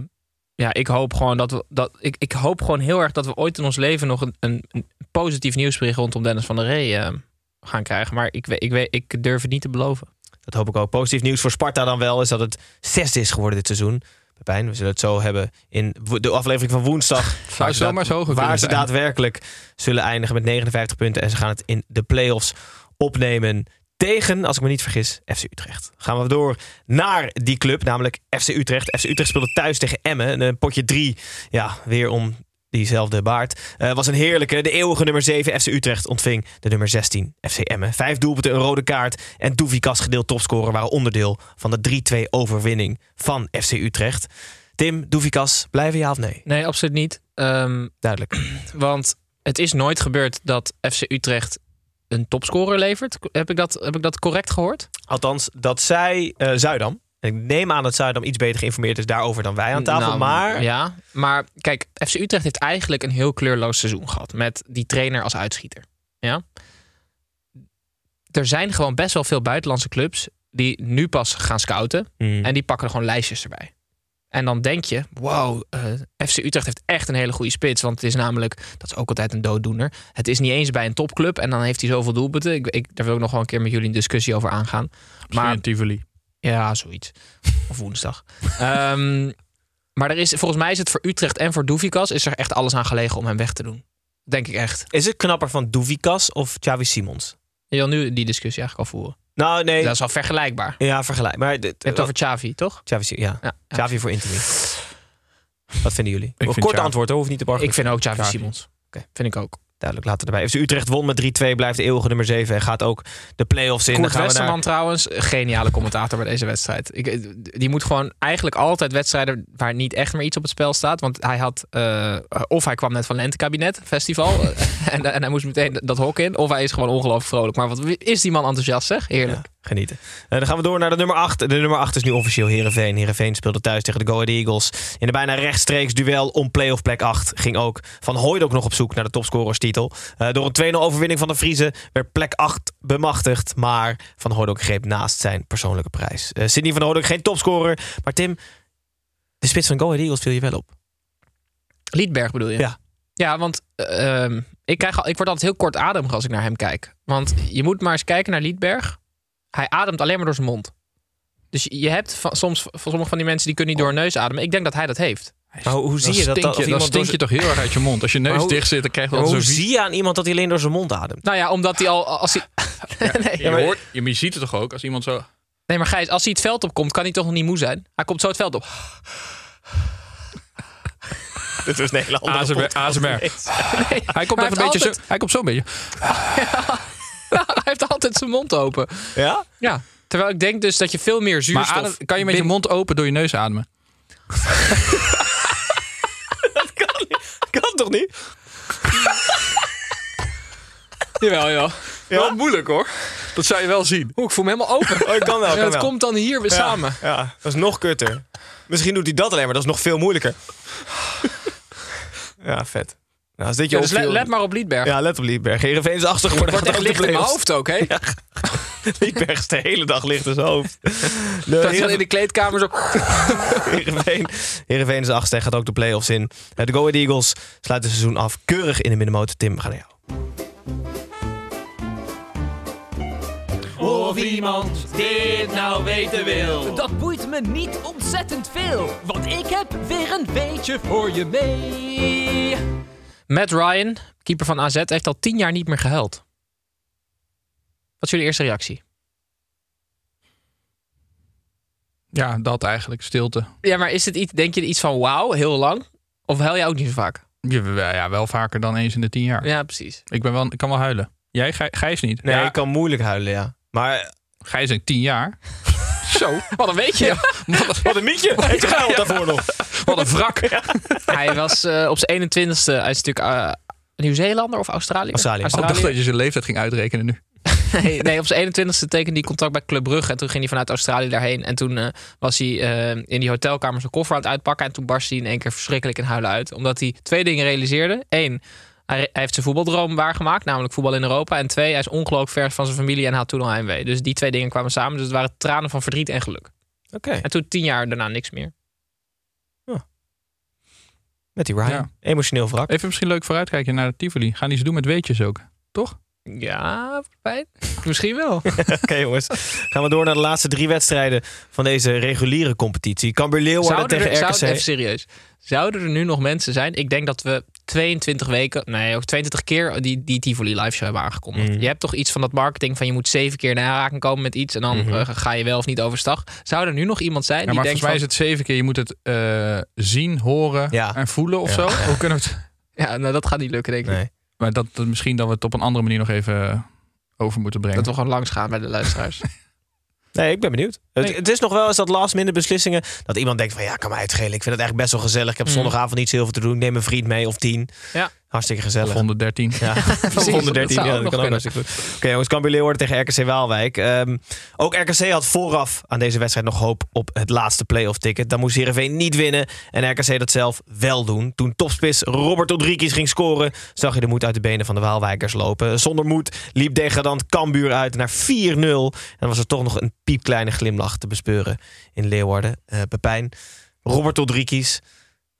ja, ik hoop gewoon dat we. Dat, ik, ik hoop gewoon heel erg dat we ooit in ons leven nog een, een, een positief nieuwsbericht rondom Dennis van der Ree eh, gaan krijgen. Maar ik, weet, ik, weet, ik durf het niet te beloven. Dat hoop ik ook. Positief nieuws voor Sparta dan wel is dat het zesde is geworden dit seizoen. Pepijn, we zullen het zo hebben in de aflevering van woensdag. Zou zo hoger waar ze daadwerkelijk zullen eindigen met 59 punten. En ze gaan het in de play-offs opnemen tegen, als ik me niet vergis, FC Utrecht. Gaan we door naar die club, namelijk FC Utrecht. FC Utrecht speelde thuis tegen Emmen. Een potje drie, ja, weer om diezelfde baard. Eh, was een heerlijke. De eeuwige nummer 7 FC Utrecht ontving de nummer 16 FC Emmen. Vijf doelpunten, een rode kaart en Doevikas gedeeld topscorer waren onderdeel van de 3-2 overwinning van FC Utrecht. Tim, Doevikas, blijven ja of nee? Nee, absoluut niet. Ehm, Duidelijk. want het is nooit gebeurd dat FC Utrecht een topscorer levert. Heb ik dat, heb ik dat correct gehoord? Althans, dat zei eh Zuidam. Ik neem aan dat Zuidam iets beter geïnformeerd is daarover dan wij aan tafel. Nou, maar Ja, maar kijk, FC Utrecht heeft eigenlijk een heel kleurloos seizoen gehad. Met die trainer als uitschieter. Ja? Er zijn gewoon best wel veel buitenlandse clubs die nu pas gaan scouten. Hmm. En die pakken er gewoon lijstjes erbij. En dan denk je, wow, eh, FC Utrecht heeft echt een hele goede spits. Want het is namelijk, dat is ook altijd een dooddoener. Het is niet eens bij een topclub en dan heeft hij zoveel doelpunten. Ik, ik, daar wil ik nog wel een keer met jullie een discussie over aangaan. Maar in Tivoli. Ja, zoiets. Of woensdag. Ehm, maar er is, volgens mij is het voor Utrecht en voor Doevikas is er echt alles aan gelegen om hem weg te doen. Denk ik echt. is het knapper van Doevikas of Xavi Simons? Je wil nu die discussie eigenlijk al voeren. Nou, nee. Dat is wel vergelijkbaar. Ja, vergelijk. Maar dit, Je hebt het over Xavi, toch? Xavi, Sim- ja. Ja, ja. Xavi voor Intimi. Wat vinden jullie? vind Kort antwoord, hoor. Hoeft niet te bargen. Ik vind ook Xavi Xavi. Simons. Oké. Vind ik ook. Duidelijk, laten we erbij. FC Utrecht won met 3-2, blijft de eeuwige nummer 7 en gaat ook de play-offs in. Koert gaan Westerman naar- trouwens, geniale commentator bij deze wedstrijd. Ik, die moet gewoon eigenlijk altijd wedstrijden waar niet echt meer iets op het spel staat. Want hij had, eh, of hij kwam net van Lentekabinet Festival en, en hij moest meteen dat hok in. Of hij is gewoon ongelooflijk vrolijk. Maar wat is die man enthousiast zeg? Heerlijk. Ja, genieten. Eh, dan gaan we door naar de nummer 8. De nummer 8 is nu officieel Herenveen. Herenveen speelde thuis tegen de Go Ahead Eagles. In de bijna rechtstreeks duel om play-off plek 8 ging ook Van Hooydonk nog op zoek naar de topscorerstitel. Eh, door een 2-0 overwinning van de Vriezen werd plek 8 bemachtigd. Maar Van Hooydonk greep naast zijn persoonlijke prijs. Eh Sidney Van Hooydonk geen topscorer. Maar Tim, de spits van Go Ahead Eagles viel je wel op. Liedberg bedoel je? Ja. Ja, want eh, ehm, ik, krijg, al- ik word altijd heel kort ademig als ik naar hem kijk. Want je moet maar eens kijken naar Liedberg. Hij ademt alleen maar door zijn mond. Dus je- hebt van, soms van sommige van die mensen die kunnen niet door hun neus ademen. Ik denk dat hij dat heeft. Maar hoe, hoe zie je dat? stink dat of dan stink je toch heel erg uit je mond. Als je neus hoe- dicht zit, dan krijg je Maar dan hoe zie je aan iemand dat hij alleen door zijn mond ademt? Nou ja, omdat hij al als hij. nee, Je, hoort, je, ziet het toch ook als iemand zo... nee, maar Gijs, als hij het veld opkomt, kan hij toch nog niet moe zijn? Hij komt zo het veld op. Dit is een hele andere ASMR. podcast. ASMR. Nee, Hij komt maar even een beetje zo... Hij komt zo een beetje... hij heeft altijd zijn mond open. Ja? Ja. Terwijl ik denk dus dat je veel meer Maar zuurstof... adem- kan je met je mond open door je neus ademen? Kan toch niet? Jawel, jawel. Wel moeilijk hoor. Dat zou je wel zien. Oeh, ik voel me helemaal open. Oh, ik kan wel, kan het wel. komt dan hier weer Ja, samen. Ja, dat is nog kutter. Misschien doet hij dat alleen maar, dat is nog veel moeilijker. Ja, vet. Nou, als dit je Ja, dus let, opviel- let maar op Liedberg. Ja, let op Liedberg. Heerenveen is achter geworden. Het wordt echt licht in mijn hoofd ook, hè? Liedberg is de hele dag licht in zijn hoofd. De Dat Heerenveen- in de kleedkamer zo... Heerenveen, Heerenveen is achtste en gaat ook de play-offs in. De Go Ahead Eagles sluit het seizoen af. Keurig in de middenmotor. Tim, we gaan naar jou. Of iemand dit nou weten wil. Dat boeit me niet ontzettend veel, want ik heb weer een weetje voor je mee. Matt Ryan, keeper van AZ, heeft al tien jaar niet meer gehuild. Wat is jullie eerste reactie? Ja, dat eigenlijk. Stilte. Ja, maar is het iets, denk je iets van wauw, heel lang? Of huil je ook niet zo vaak? Ja, ja, wel vaker dan eens in de tien jaar. Ja, precies. Ik, ben wel, ik kan wel huilen. Jij, Gij- Gijs niet? Nee, ja, ik kan moeilijk huilen, ja. Maar Gijs denk tien jaar. Zo. Wat een weet je. wat een mietje. Heeft hij gehuild daarvoor nog? Wat een wrak. Hij was eh, op zijn 21ste, hij is natuurlijk eh, Nieuw-Zeelander of Australië? Australië. Ik dacht dat je zijn leeftijd ging uitrekenen nu. Nee, nee, op zijn 21ste tekende hij contract bij Club Brugge. En toen ging hij vanuit Australië daarheen. En toen eh, was hij in die hotelkamer zijn koffer aan het uitpakken. En toen barstte hij in één keer verschrikkelijk in huilen uit. Omdat hij twee dingen realiseerde. Eén, hij, heeft zijn voetbaldroom waargemaakt. Namelijk voetbal in Europa. En twee, hij is ongelooflijk ver van zijn familie en had toen al heimwee. Dus die twee dingen kwamen samen. Dus het waren tranen van verdriet en geluk. Oké, En toen tien jaar daarna niks meer. met die Ryan. Ja. Emotioneel wrak. Even misschien leuk vooruitkijken naar de Tivoli. Gaan die ze doen met weetjes ook? Toch? Ja, fijn. Misschien wel. Oké jongens, gaan we door naar de laatste drie wedstrijden van deze reguliere competitie. Cambuur Leeuwarden Zouden tegen er, RKC. even serieus. Zouden er nu nog mensen zijn? Ik denk dat we 22 weken, nee, ook 22 keer die, die Tivoli live show hebben aangekondigd. Mhm. Je hebt toch iets van dat marketing van je moet zeven keer in aanraking komen met iets en dan Mhm. eh, ga je wel of niet overstag. Zou er nu nog iemand zijn Ja, die maar denkt volgens mij is het zeven keer. Je moet het eh, zien, horen Ja. en voelen of Ja. zo. Hoe kunnen we het... Ja, nou dat gaat niet lukken, denk ik. Nee. Maar dat, dat misschien dat we het op een andere manier nog even eh, over moeten brengen. Dat we gewoon langs gaan bij de luisteraars. Nee, ik ben benieuwd. Het, Nee. het is nog wel eens dat last minute beslissingen. Dat iemand denkt van ja, kan mij uitschelen. Ik vind het eigenlijk best wel gezellig. Ik heb Mm. zondagavond niet zoveel te doen. Ik neem een vriend mee of tien. Ja. Hartstikke Of gezellig. 113. Ja, Precies, 113. dat ja, dat kan ook hartstikke goed. Oké jongens, Cambuur Leeuwarden tegen RKC Waalwijk. Ehm, ook RKC had vooraf aan deze wedstrijd nog hoop op het laatste playoff ticket. Dan moest Heerenveen niet winnen en RKC dat zelf wel doen. Toen topspits Robert Rodriguez ging scoren, zag je de moed uit de benen van de Waalwijkers lopen. Zonder moed liep degradant Cambuur uit naar 4-0. En dan was er toch nog een piepkleine glimlach te bespeuren in Leeuwarden. Eh Pepijn, Robert Rodriguez...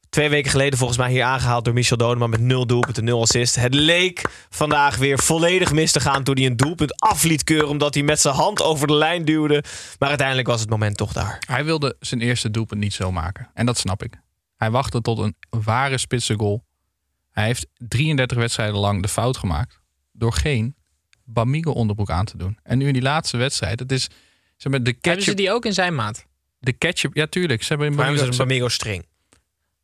Twee weken geleden volgens mij hier aangehaald door Michel Dodeman met nul doelpunten, nul assist. Het leek vandaag weer volledig mis te gaan toen hij een doelpunt af liet keuren omdat hij met zijn hand over de lijn duwde. Maar uiteindelijk was het moment toch daar. Hij wilde zijn eerste doelpunt niet zo maken. En dat snap ik. Hij wachtte tot een ware spitse goal. Hij heeft 33 wedstrijden lang de fout gemaakt. Door geen Bamigo onderbroek aan te doen. En nu in die laatste wedstrijd. Het is zeg maar, de Hebben ze ketchup. die ook in zijn maat? De ketchup. Ja, tuurlijk. Ze hebben, in ze, een Bamigo string.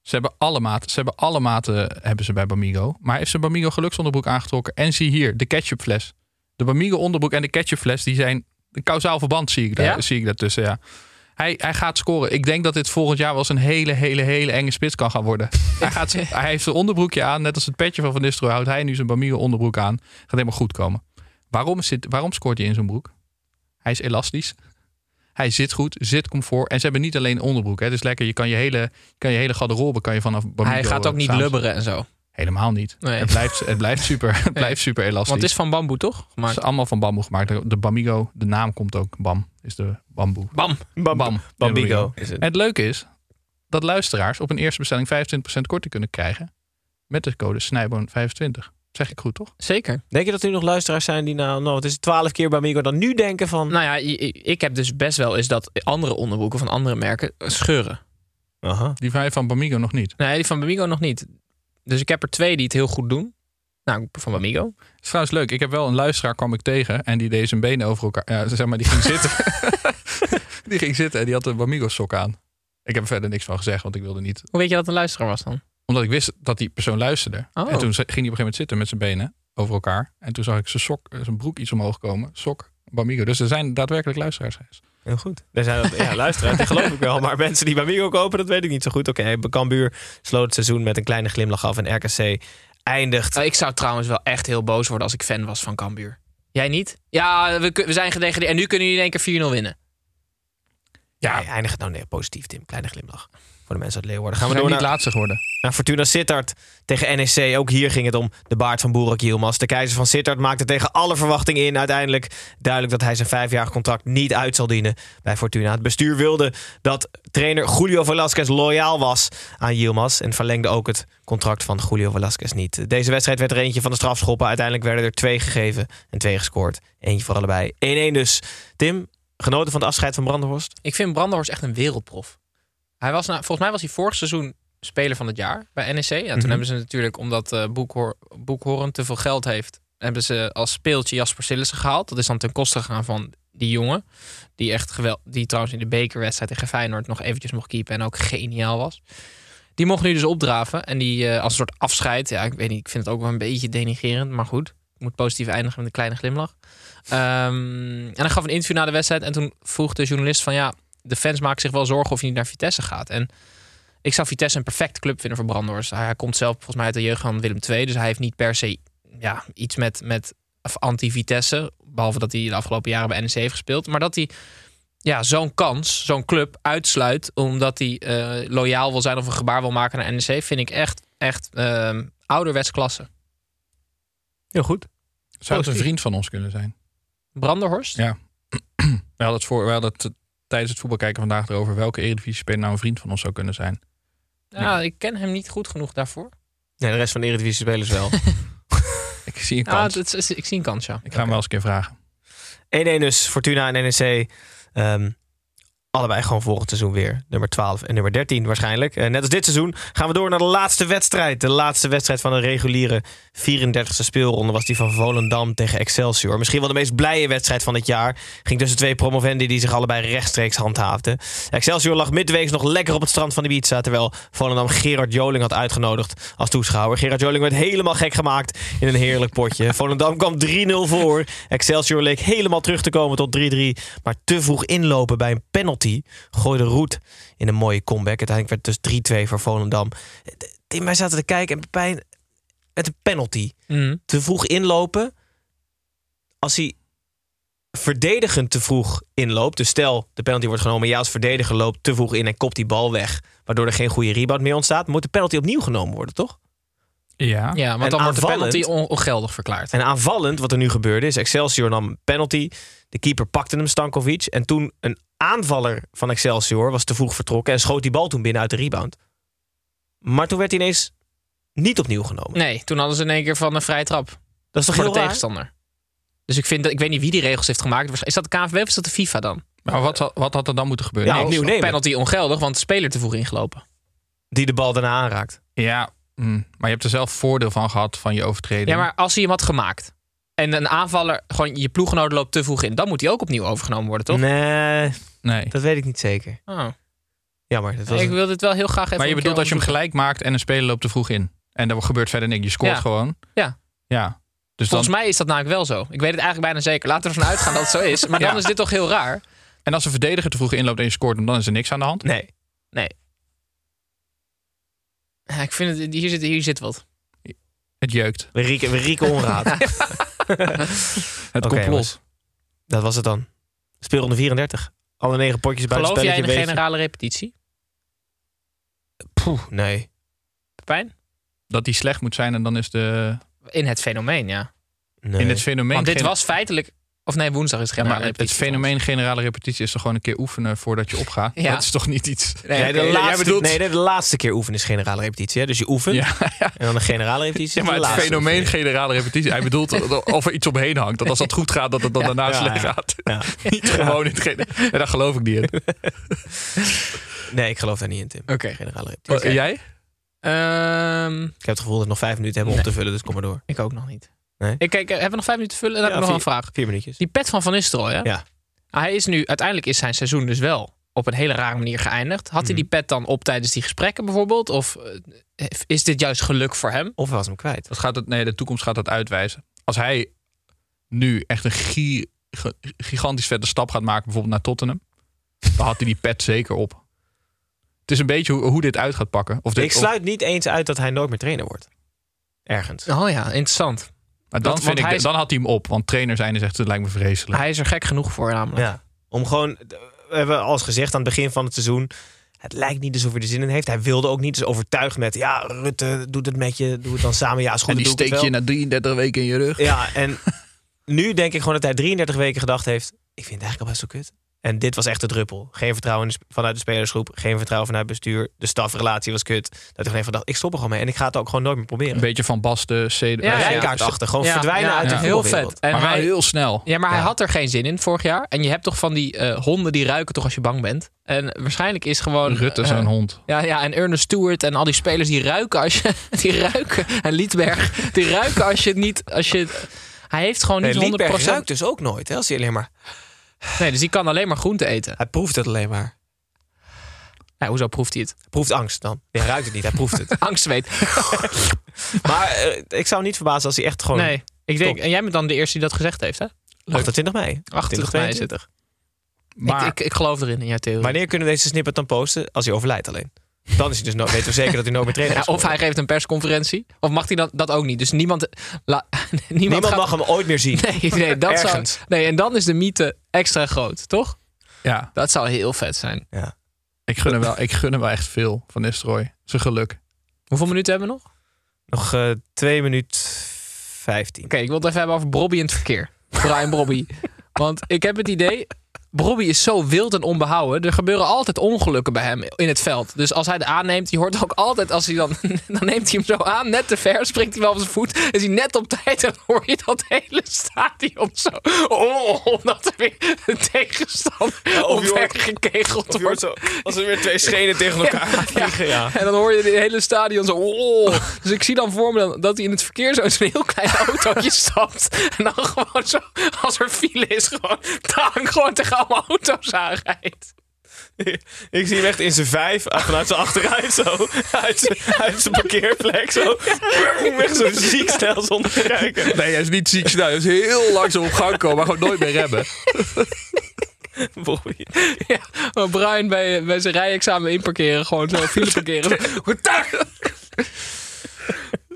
Ze hebben alle maten. Ze hebben alle maten hebben ze bij Bamigo. Maar heeft zijn Bamigo geluksonderbroek aangetrokken. En zie hier, de ketchupfles. De Bamigo onderbroek en de ketchupfles, die zijn een kausaal verband, zie ik, daar, Ja? zie ik daartussen. Ja. Hij, hij gaat scoren. Ik denk dat dit volgend jaar wel eens een hele, hele, hele enge spits kan gaan worden. hij, gaat, hij heeft zijn onderbroekje aan, net als het petje van Van Nistelrooy. Houdt hij nu zijn Bamigo onderbroek aan. Gaat helemaal goed komen. Waarom, zit, waarom scoort hij in zo'n broek? Hij is elastisch. Hij zit goed, zit comfort. En ze hebben niet alleen onderbroek. Hè. Het is lekker. Je kan je hele, kan je hele garderobe kan je vanaf Bamigo Hij gaat ook niet samen- lubberen en zo. Helemaal niet. Nee. Het, blijft, het blijft super, het blijft super elastisch. Want het is van bamboe, toch? Het Gemaakt. is allemaal van bamboe gemaakt. De- De Bamigo, de naam komt ook. Bam is de bamboe. Bam. Bam, Bam. Bambigo is het. En het leuke is dat luisteraars op een eerste bestelling 25% korting kunnen krijgen. Met de code Snijboon25. Zeg ik goed, toch? Zeker. Denk je dat er nu nog luisteraars zijn die nou, nou het is twaalf keer Bamigo dan nu denken van... Nou ja, ik heb dus best wel eens dat andere onderbroeken van andere merken scheuren. Aha. Die van Bamigo nog niet. Nee, die van Bamigo nog niet. Dus ik heb er twee die het heel goed doen. Nou, van Bamigo. Het is trouwens leuk. Ik heb wel een luisteraar kwam ik tegen. En die deed zijn benen over elkaar. Ja, zeg maar, die ging zitten. die ging zitten en die had een Bamigo sok aan. Ik heb er verder niks van gezegd, want ik wilde niet. Hoe weet je dat het een luisteraar was dan? Omdat ik wist dat die persoon luisterde. Oh. En toen ging hij op een gegeven moment zitten met zijn benen over elkaar. En toen zag ik zijn sok, eh, zijn broek iets omhoog komen. Sok, Bamigo. Dus er zijn daadwerkelijk luisteraars. Heel goed. Er zijn dat, ja, luisteraars, dat geloof ik wel. Maar mensen die Bamigo kopen, dat weet ik niet zo goed. Oké, Cambuur sloot het seizoen met een kleine glimlach af. En RKC eindigt... Nou, ik zou trouwens wel echt heel boos worden als ik fan was van Cambuur. Jij niet? Ja, we, zijn gedegradeerd en nu kunnen jullie in één keer 4-0 winnen. Ja, hij eindigt het nou nee, positief, Tim. Kleine glimlach. Voor de mensen uit Leeuwarden. Gaan Gaan we we door niet naar, laatste geworden. naar Fortuna Sittard tegen NEC. Ook hier ging het om de baard van Boerak Yilmaz. De keizer van Sittard maakte tegen alle verwachtingen in. Uiteindelijk duidelijk dat hij zijn vijfjarig contract niet uit zal dienen bij Fortuna. Het bestuur wilde dat trainer Julio Velasquez loyaal was aan Yilmaz. En verlengde ook het contract van Julio Velasquez niet. Deze wedstrijd werd er eentje van de strafschoppen. Uiteindelijk werden er twee gegeven en twee gescoord. Eentje voor allebei. 1-1 dus. Tim, genoten van het afscheid van Brandenhorst? Ik vind Brandenhorst echt een wereldprof. Hij was, nou, volgens mij was hij vorig seizoen speler van het jaar bij NEC. En toen Mhm. hebben ze natuurlijk, omdat Boekhoorn te veel geld heeft, hebben ze als speeltje Jasper Sillissen gehaald. Dat is dan ten koste gegaan van die jongen. Die echt geweld, die trouwens in de bekerwedstrijd tegen Feyenoord nog eventjes mocht keepen en ook geniaal was. Die mocht nu dus opdraven. En die eh, als een soort afscheid. Ja, ik weet niet, ik vind het ook wel een beetje denigrerend, maar goed. Ik moet positief eindigen met een kleine glimlach. Ehm, en hij gaf een interview na de wedstrijd. En toen vroeg de journalist van ja, de fans maken zich wel zorgen of hij niet naar Vitesse gaat. En ik zou Vitesse een perfecte club vinden voor Brandhorst. Hij, hij komt zelf volgens mij uit de jeugd van Willem II. Dus hij heeft niet per se ja, iets met, met of anti-Vitesse. Behalve dat hij de afgelopen jaren bij NEC heeft gespeeld. Maar dat hij ja, zo'n kans, zo'n club uitsluit... omdat hij eh, loyaal wil zijn of een gebaar wil maken naar NEC... vind ik echt, echt ehm ouderwets klasse. Heel goed. Zou het een vriend van ons kunnen zijn? Branderhorst? Ja. we hadden het, voor, we hadden het tijdens het voetbalkijken vandaag erover... welke Eredivisie-speler nou een vriend van ons zou kunnen zijn. Ja, ik ken hem niet goed genoeg daarvoor. Nee, de rest van de Eredivisie spelers wel. Ik zie een kans. het is- ik zie een kans, ja. Ik ga hem wel eens een keer vragen. 1-1 dus, Fortuna en NEC. Ehm, allebei gewoon volgend seizoen weer. Nummer 12 en nummer 13 waarschijnlijk. Eh, net als dit seizoen gaan we door naar de laatste wedstrijd. De laatste wedstrijd van de reguliere 34e speelronde was die van Volendam tegen Excelsior. Misschien wel de meest blije wedstrijd van het jaar. Ging tussen twee promovendi die zich allebei rechtstreeks handhaafden. Excelsior lag midweeks nog lekker op het strand van Ibiza... terwijl Volendam Gerard Joling had uitgenodigd als toeschouwer. Gerard Joling werd helemaal gek gemaakt in een heerlijk potje. Volendam kwam 3-0 voor. Excelsior leek helemaal terug te komen tot 3-3... maar te vroeg inlopen bij een penalty gooide Roet in een mooie comeback. Uiteindelijk werd het dus 3-2 voor Volendam. Tim, wij zaten te kijken en Pepijn met een penalty. Mhm. Te vroeg inlopen. Als hij verdedigend te vroeg inloopt. Dus stel, de penalty wordt genomen. Jij als verdediger loopt te vroeg in en kopt die bal weg. Waardoor er geen goede rebound meer ontstaat. Moet de penalty opnieuw genomen worden, toch? Ja. Ja, want En dan wordt de penalty on- ongeldig verklaard. En aanvallend, wat er nu gebeurde, is Excelsior nam een penalty. De keeper pakte hem, Stankovic. En toen een aanvaller van Excelsior was te vroeg vertrokken... en schoot die bal toen binnen uit de rebound. Maar toen werd hij ineens niet opnieuw genomen. Nee, toen hadden ze in één keer van een vrije trap. Dat is toch voor heel de raar? tegenstander. Dus ik vind dat ik weet niet wie die regels heeft gemaakt. Is dat de KNVB of is dat de FIFA dan? Maar wat, had- wat had er dan moeten gebeuren? Ja, Nee, opnieuw nemen. penalty ongeldig, want de speler te vroeg ingelopen. Die de bal daarna aanraakt. Ja, mm, maar je hebt er zelf voordeel van gehad van je overtreding. Ja, maar als hij hem had gemaakt en een aanvaller, gewoon je ploeggenoot loopt te vroeg in, dan moet hij ook opnieuw overgenomen worden, toch? Nee, nee. dat weet ik niet zeker. Oh. Jammer. Dat was ik een- wil dit wel heel graag even. Maar je bedoelt als je hem gelijk maakt en een speler loopt te vroeg in. En er gebeurt verder niks. Je scoort Ja. gewoon. Ja. Ja. Dus Volgens dan, mij is dat namelijk wel zo. Ik weet het eigenlijk bijna zeker. Laten we ervan uitgaan dat het zo is. Maar dan Ja. is dit toch heel raar? En als een verdediger te vroeg inloopt en je scoort hem, dan is er niks aan de hand. Nee. Nee. Ja, ik vind het, hier zit, hier zit wat. Het jeukt. We rieken, we rieken onraad. Het Oké, complot. Dat was het dan. Speelronde 34. Alle negen potjes bij het Geloof jij in wezen. generale repetitie? Poeh, nee. Pepijn? Dat die slecht moet zijn en dan is de... In het fenomeen, ja. nee. In het fenomeen... Want dit was feitelijk... Of nee, woensdag is het Ja, generale maar het, het repetitie. fenomeen generale repetitie is toch gewoon een keer oefenen voordat je opgaat? Ja. Dat is toch niet iets... Nee, Nee, de, laatste, bedoelt- nee, de laatste keer oefenen is generale repetitie. Hè? Dus je oefent Ja, ja. en dan de generale repetitie. Ja, maar de het laatste fenomeen generale repetitie. Hij bedoelt dat- of er iets omheen hangt. Dat als dat goed gaat, dat het dan daarna Ja, slecht gaat. Ja. niet gewoon in het daar geloof ik niet in. Nee, ik geloof daar niet in, Tim. Oké. Generale repetitie. Oh, Jij? Ehm, Ik heb het gevoel dat we nog vijf minuten hebben om te vullen, dus kom maar door. ik ook nog niet. Nee? Ik kijk, hebben we nog vijf minuten te vullen? Dan heb ik nog vier- een vraag. Vier minuutjes. Die pet van Van Nistelrooy, hè? Ja. Hij is nu, uiteindelijk is zijn seizoen dus wel op een hele rare manier geëindigd. Had Mhm. hij die pet dan op tijdens die gesprekken bijvoorbeeld? Of eh, is dit juist geluk voor hem? Of was hem kwijt. Dat gaat het, nee, de toekomst gaat dat uitwijzen. Als hij nu echt een gi- gigantisch vette stap gaat maken, bijvoorbeeld naar Tottenham, dan had hij die pet zeker op. Het is een beetje hoe, hoe dit uit gaat pakken. Of dit, Ik sluit niet eens uit dat hij nooit meer trainer wordt. Ergens. Oh ja, interessant. Maar dan, want vind ik, hij is- dan had hij hem op. Want trainer zijn is echt, het lijkt me vreselijk. Hij is er gek genoeg voor namelijk. Ja. Om gewoon, we hebben als gezegd aan het begin van het seizoen. Het lijkt niet alsof hij er zin in heeft. Hij wilde ook niet. Dus overtuigd met, ja, Rutte, doet het met je. Doe het dan samen. Ja, is goed, en die doe het je na 33 weken in je rug. Ja, en nu denk ik gewoon dat hij 33 weken gedacht heeft. Ik vind het eigenlijk al best wel kut. En dit was echt de druppel. Geen vertrouwen vanuit de spelersgroep. Geen vertrouwen vanuit het bestuur. De stafrelatie was kut. Dat hij gewoon even dacht, ik stop er gewoon mee. En ik ga het ook gewoon nooit meer proberen. Een beetje van Basten, Cede. Ja, ja. Rijkaardachtig. Gewoon Ja, verdwijnen ja, uit de heel vet. En maar wel hij, heel snel. ja, maar hij had er geen zin in vorig jaar. En je hebt toch van die eh, honden die ruiken toch als je bang bent. En waarschijnlijk is gewoon... Rutte eh, zo'n hond. Ja, ja, en Ernest Stewart en al die spelers die ruiken als je... Die ruiken. En Liedberg. Die ruiken als je het niet... Als je, hij heeft gewoon Nee, niet 100%... Liedberg ruikt dus ook nooit. Hè, als hij alleen maar... Nee, dus die kan alleen maar groente eten. Hij proeft het alleen maar. Hoezo proeft hij het? Hij proeft angst dan. Hij ruikt het niet. Hij proeft het. Angst weet. Maar eh, ik zou niet verbazen als hij echt gewoon... Nee, ik denk... En jij bent dan de eerste die dat gezegd heeft, hè? 28 mei. 28 mei is het. Maar Ik, ik, ik geloof erin, in jouw theorie. Wanneer kunnen we deze snippet dan posten? Als hij overlijdt alleen. Dan is hij dus no weten we zeker dat hij nooit meer trainer Ja, is. of hij geeft een persconferentie. Of mag hij dat, dat ook niet? Dus niemand... la- niemand, Niemand gaat- mag hem ooit meer zien. Nee, nee, dat zou, nee, en dan is de mythe extra groot, toch? ja, Dat zou heel vet zijn. Ja. ik gun, hem wel, ik gun hem wel echt veel van Nistelrooy. Zijn geluk. Hoeveel minuten hebben we nog? Oké, Nog eh 2 minuten 15. ik wil het even hebben over Bobby in het verkeer. Brian Bobby. Want ik heb het idee... Bobby is zo wild en onbehouden. Er gebeuren altijd ongelukken bij hem in het veld. Dus als hij de aanneemt, je hoort ook altijd als hij dan... Dan neemt hij hem zo aan, net te ver, springt hij wel op zijn voet. Is hij net op tijd en dan hoor je dat hele stadion zo... Oh, omdat er weer een tegenstander je hoort wordt. zo, als er weer twee schenen tegen elkaar gaan vliegen. Ja. En dan hoor je het hele stadion zo. Oh. Dus ik zie dan voor me dan, dat hij in het verkeer zo in zo'n heel klein autootje stapt. En dan gewoon zo, als er file is, gewoon, tang, gewoon tegen allemaal auto's aanrijdt. Ik zie hem echt in zijn vijf, eh, vanuit zijn achteruit zo. Uit zijn, uit zijn parkeerplek zo. Echt zo ziek snel zonder te kijken. Nee, hij is niet ziek snel. Hij is heel langzaam op gang komen, maar gewoon nooit meer remmen. Bobby. Ja, maar Brian bij, bij zijn rijexamen inparkeren, gewoon zo file parkeren.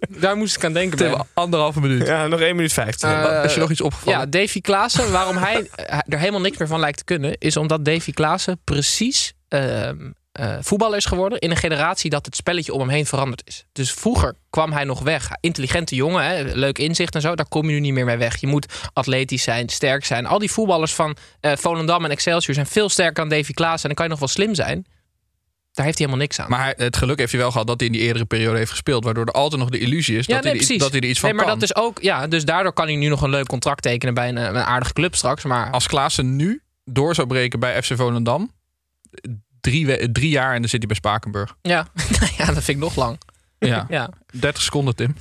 Daar moest ik aan denken. We anderhalve minuut. Ja, nog 1 minuut 15. Eh, Is je nog iets opgevallen? Ja, Davy Klaassen, waarom hij er helemaal niks meer van lijkt te kunnen, is omdat Davy Klaassen precies ehm, eh, voetballer is geworden in een generatie dat het spelletje om hem heen veranderd is. Dus vroeger kwam hij nog weg. Intelligente jongen, hè, leuk inzicht en zo, daar kom je nu niet meer mee weg. Je moet atletisch zijn, sterk zijn. Al die voetballers van eh Volendam en Excelsior zijn veel sterker dan Davy Klaassen. En dan kan je nog wel slim zijn. Daar heeft hij helemaal niks aan. Maar het geluk heeft hij wel gehad dat hij in die eerdere periode heeft gespeeld. Waardoor er altijd nog de illusie is Ja, dat, nee, hij, er- precies. dat hij er iets van nee, maar kan. dat is ook, ja, dus daardoor kan hij nu nog een leuk contract tekenen bij een, een aardige club straks. Maar Als Klaassen nu door zou breken bij FC Volendam... Drie, we- drie jaar en dan zit hij bij Spakenburg. ja, ja, dat vind ik nog lang. Ja, Ja. 30 seconden, Tim.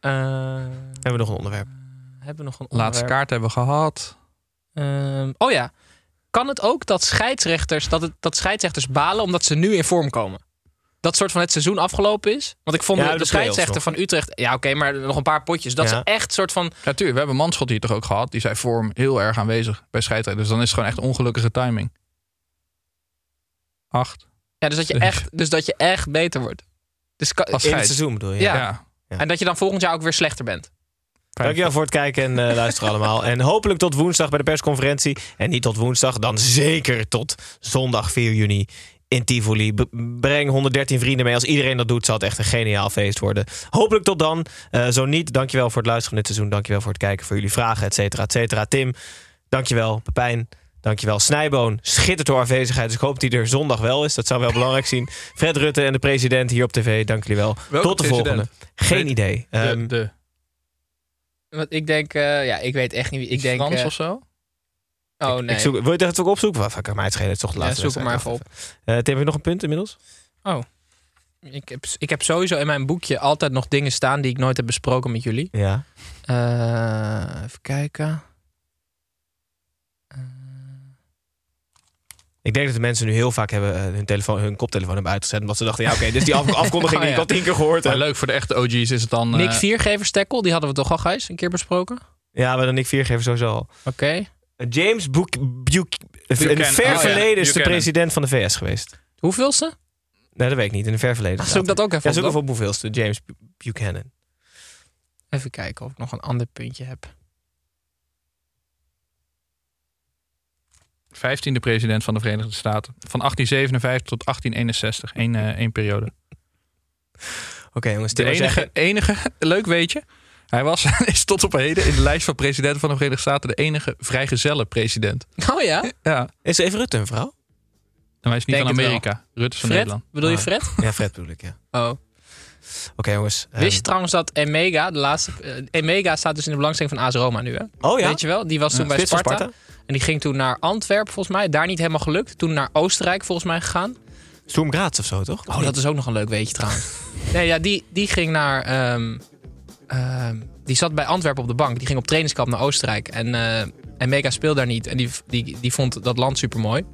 Eh, Hebben we nog een onderwerp? hebben we nog een Laatste kaart hebben we gehad. Ehm, oh ja. Kan het ook dat scheidsrechters, dat, het, dat scheidsrechters balen omdat ze nu in vorm komen? Dat soort van het seizoen afgelopen is? Want ik vond Ja, de, de de scheidsrechter van Utrecht... Ja, oké, maar nog een paar potjes. Dat Ja. ze echt soort van... Natuurlijk, we hebben Manschot hier toch ook gehad. Die zei vorm heel erg aanwezig bij scheidsrechters. Dus dan is het gewoon echt ongelukkige timing. Acht. Ja, dus dat je echt, dus dat je echt beter wordt. Dus In het seizoen bedoel je? Ja. Ja. En dat je dan volgend jaar ook weer slechter bent. Dankjewel voor het kijken en eh, luisteren allemaal. En hopelijk tot woensdag bij de persconferentie. En niet tot woensdag, dan zeker tot zondag 4 juni in Tivoli. Breng 113 vrienden mee. Als iedereen dat doet, zal het echt een geniaal feest worden. Hopelijk tot dan. Eh, zo niet, dankjewel voor het luisteren van dit seizoen. Dankjewel voor het kijken, voor jullie vragen, et cetera, et cetera. Tim, dankjewel. Pepijn, dankjewel. Snijboon, schittert door aanwezigheid. Dus ik hoop dat hij er zondag wel is. Dat zou wel belangrijk zien. Fred Rutte en de president hier op tv, dank jullie wel. Welke tot de president? volgende. Geen idee. De, Ehm, de Want ik denk... eh, ja, ik weet echt niet wie... Ik denk... Frans eh, of zo? oh, nee. Ik zoek, wil je dat ook opzoeken? Wat kan mij het schelen? Het is toch de Ja, laatste zoek hem maar even wedstrijd. Eh, Tim, heb je nog een punt inmiddels? Ik heb, ik heb sowieso in mijn boekje altijd nog dingen staan die ik nooit heb besproken met jullie. Ja. Even kijken. Ik denk dat de mensen nu heel vaak hebben, eh, hun, telefoon, hun koptelefoon hebben uitgezet. Omdat ze dachten, ja oké, dus die af- afkondiging Oh, die ik ja. al tien keer gehoord Maar heb. leuk, voor de echte OG's is het dan... Nick eh, Viergeverstekkel, die hadden we toch al, Gijs, een keer besproken? Ja, we dan Nick Viergever sowieso al. Oké. Eh, James Buch, in ver Oh, ja. verleden is de president van de VS geweest. Hoeveelste? Nee, dat weet ik niet. In een ver verleden. Zoek dat ook even Ja, op zoek even op hoeveelste. James Bu- Buchanan. Even kijken of ik nog een ander puntje heb. 15e president van de Verenigde Staten. Van 1857 tot 1861. Eén, eh, één periode. Oké jongens, De enige, enige, leuk weet je. Hij was is tot op heden in de lijst van presidenten van de Verenigde Staten de enige vrijgezelle president. Oh ja? Ja, Is even Rutte een vrouw? en hij is niet Denk van. Amerika. Rutte is van Fred? Nederland. Bedoel je Ah. Fred? Ja, Fred bedoel ik, ja. Oh. Oké jongens. ehm, Wist je trouwens dat Emega, de laatste... eh, Emega staat dus in de belangstelling van AS Roma nu, hè? oh ja? Weet je wel? Die was toen bij. Sparta? En die ging toen naar Antwerpen, volgens mij. Daar niet helemaal gelukt. Toen naar Oostenrijk, volgens mij, gegaan. Sturm Graz of zo, toch? Oh, dat is ook nog een leuk weetje trouwens. nee, ja, die, die ging naar... ehm, ehm, die zat bij Antwerpen op de bank. Die ging op trainingskamp naar Oostenrijk. En, eh en Mega speelde daar niet. En die, die, die vond dat land super mooi.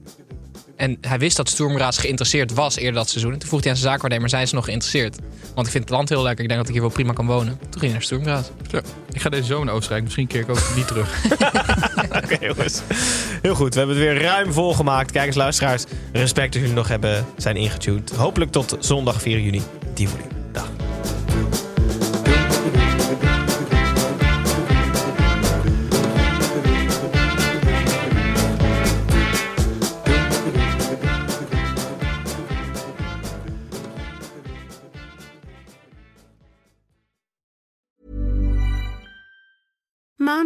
En hij wist dat Sturm Graz geïnteresseerd was eerder dat seizoen. En toen vroeg hij aan zijn zaakwaarnemer, zijn ze nog geïnteresseerd? Want ik vind het land heel lekker. Ik denk dat ik hier wel prima kan wonen. Toen ging hij naar. Zo, ik ga deze zomer naar Oostenrijk. Misschien keer ik ook niet terug. Oké, jongens. Heel goed. We hebben het weer ruim volgemaakt. Kijkers, luisteraars, respect dat jullie nog hebben zijn ingetuned. Hopelijk tot zondag 4 juni. Tivoli. Dag.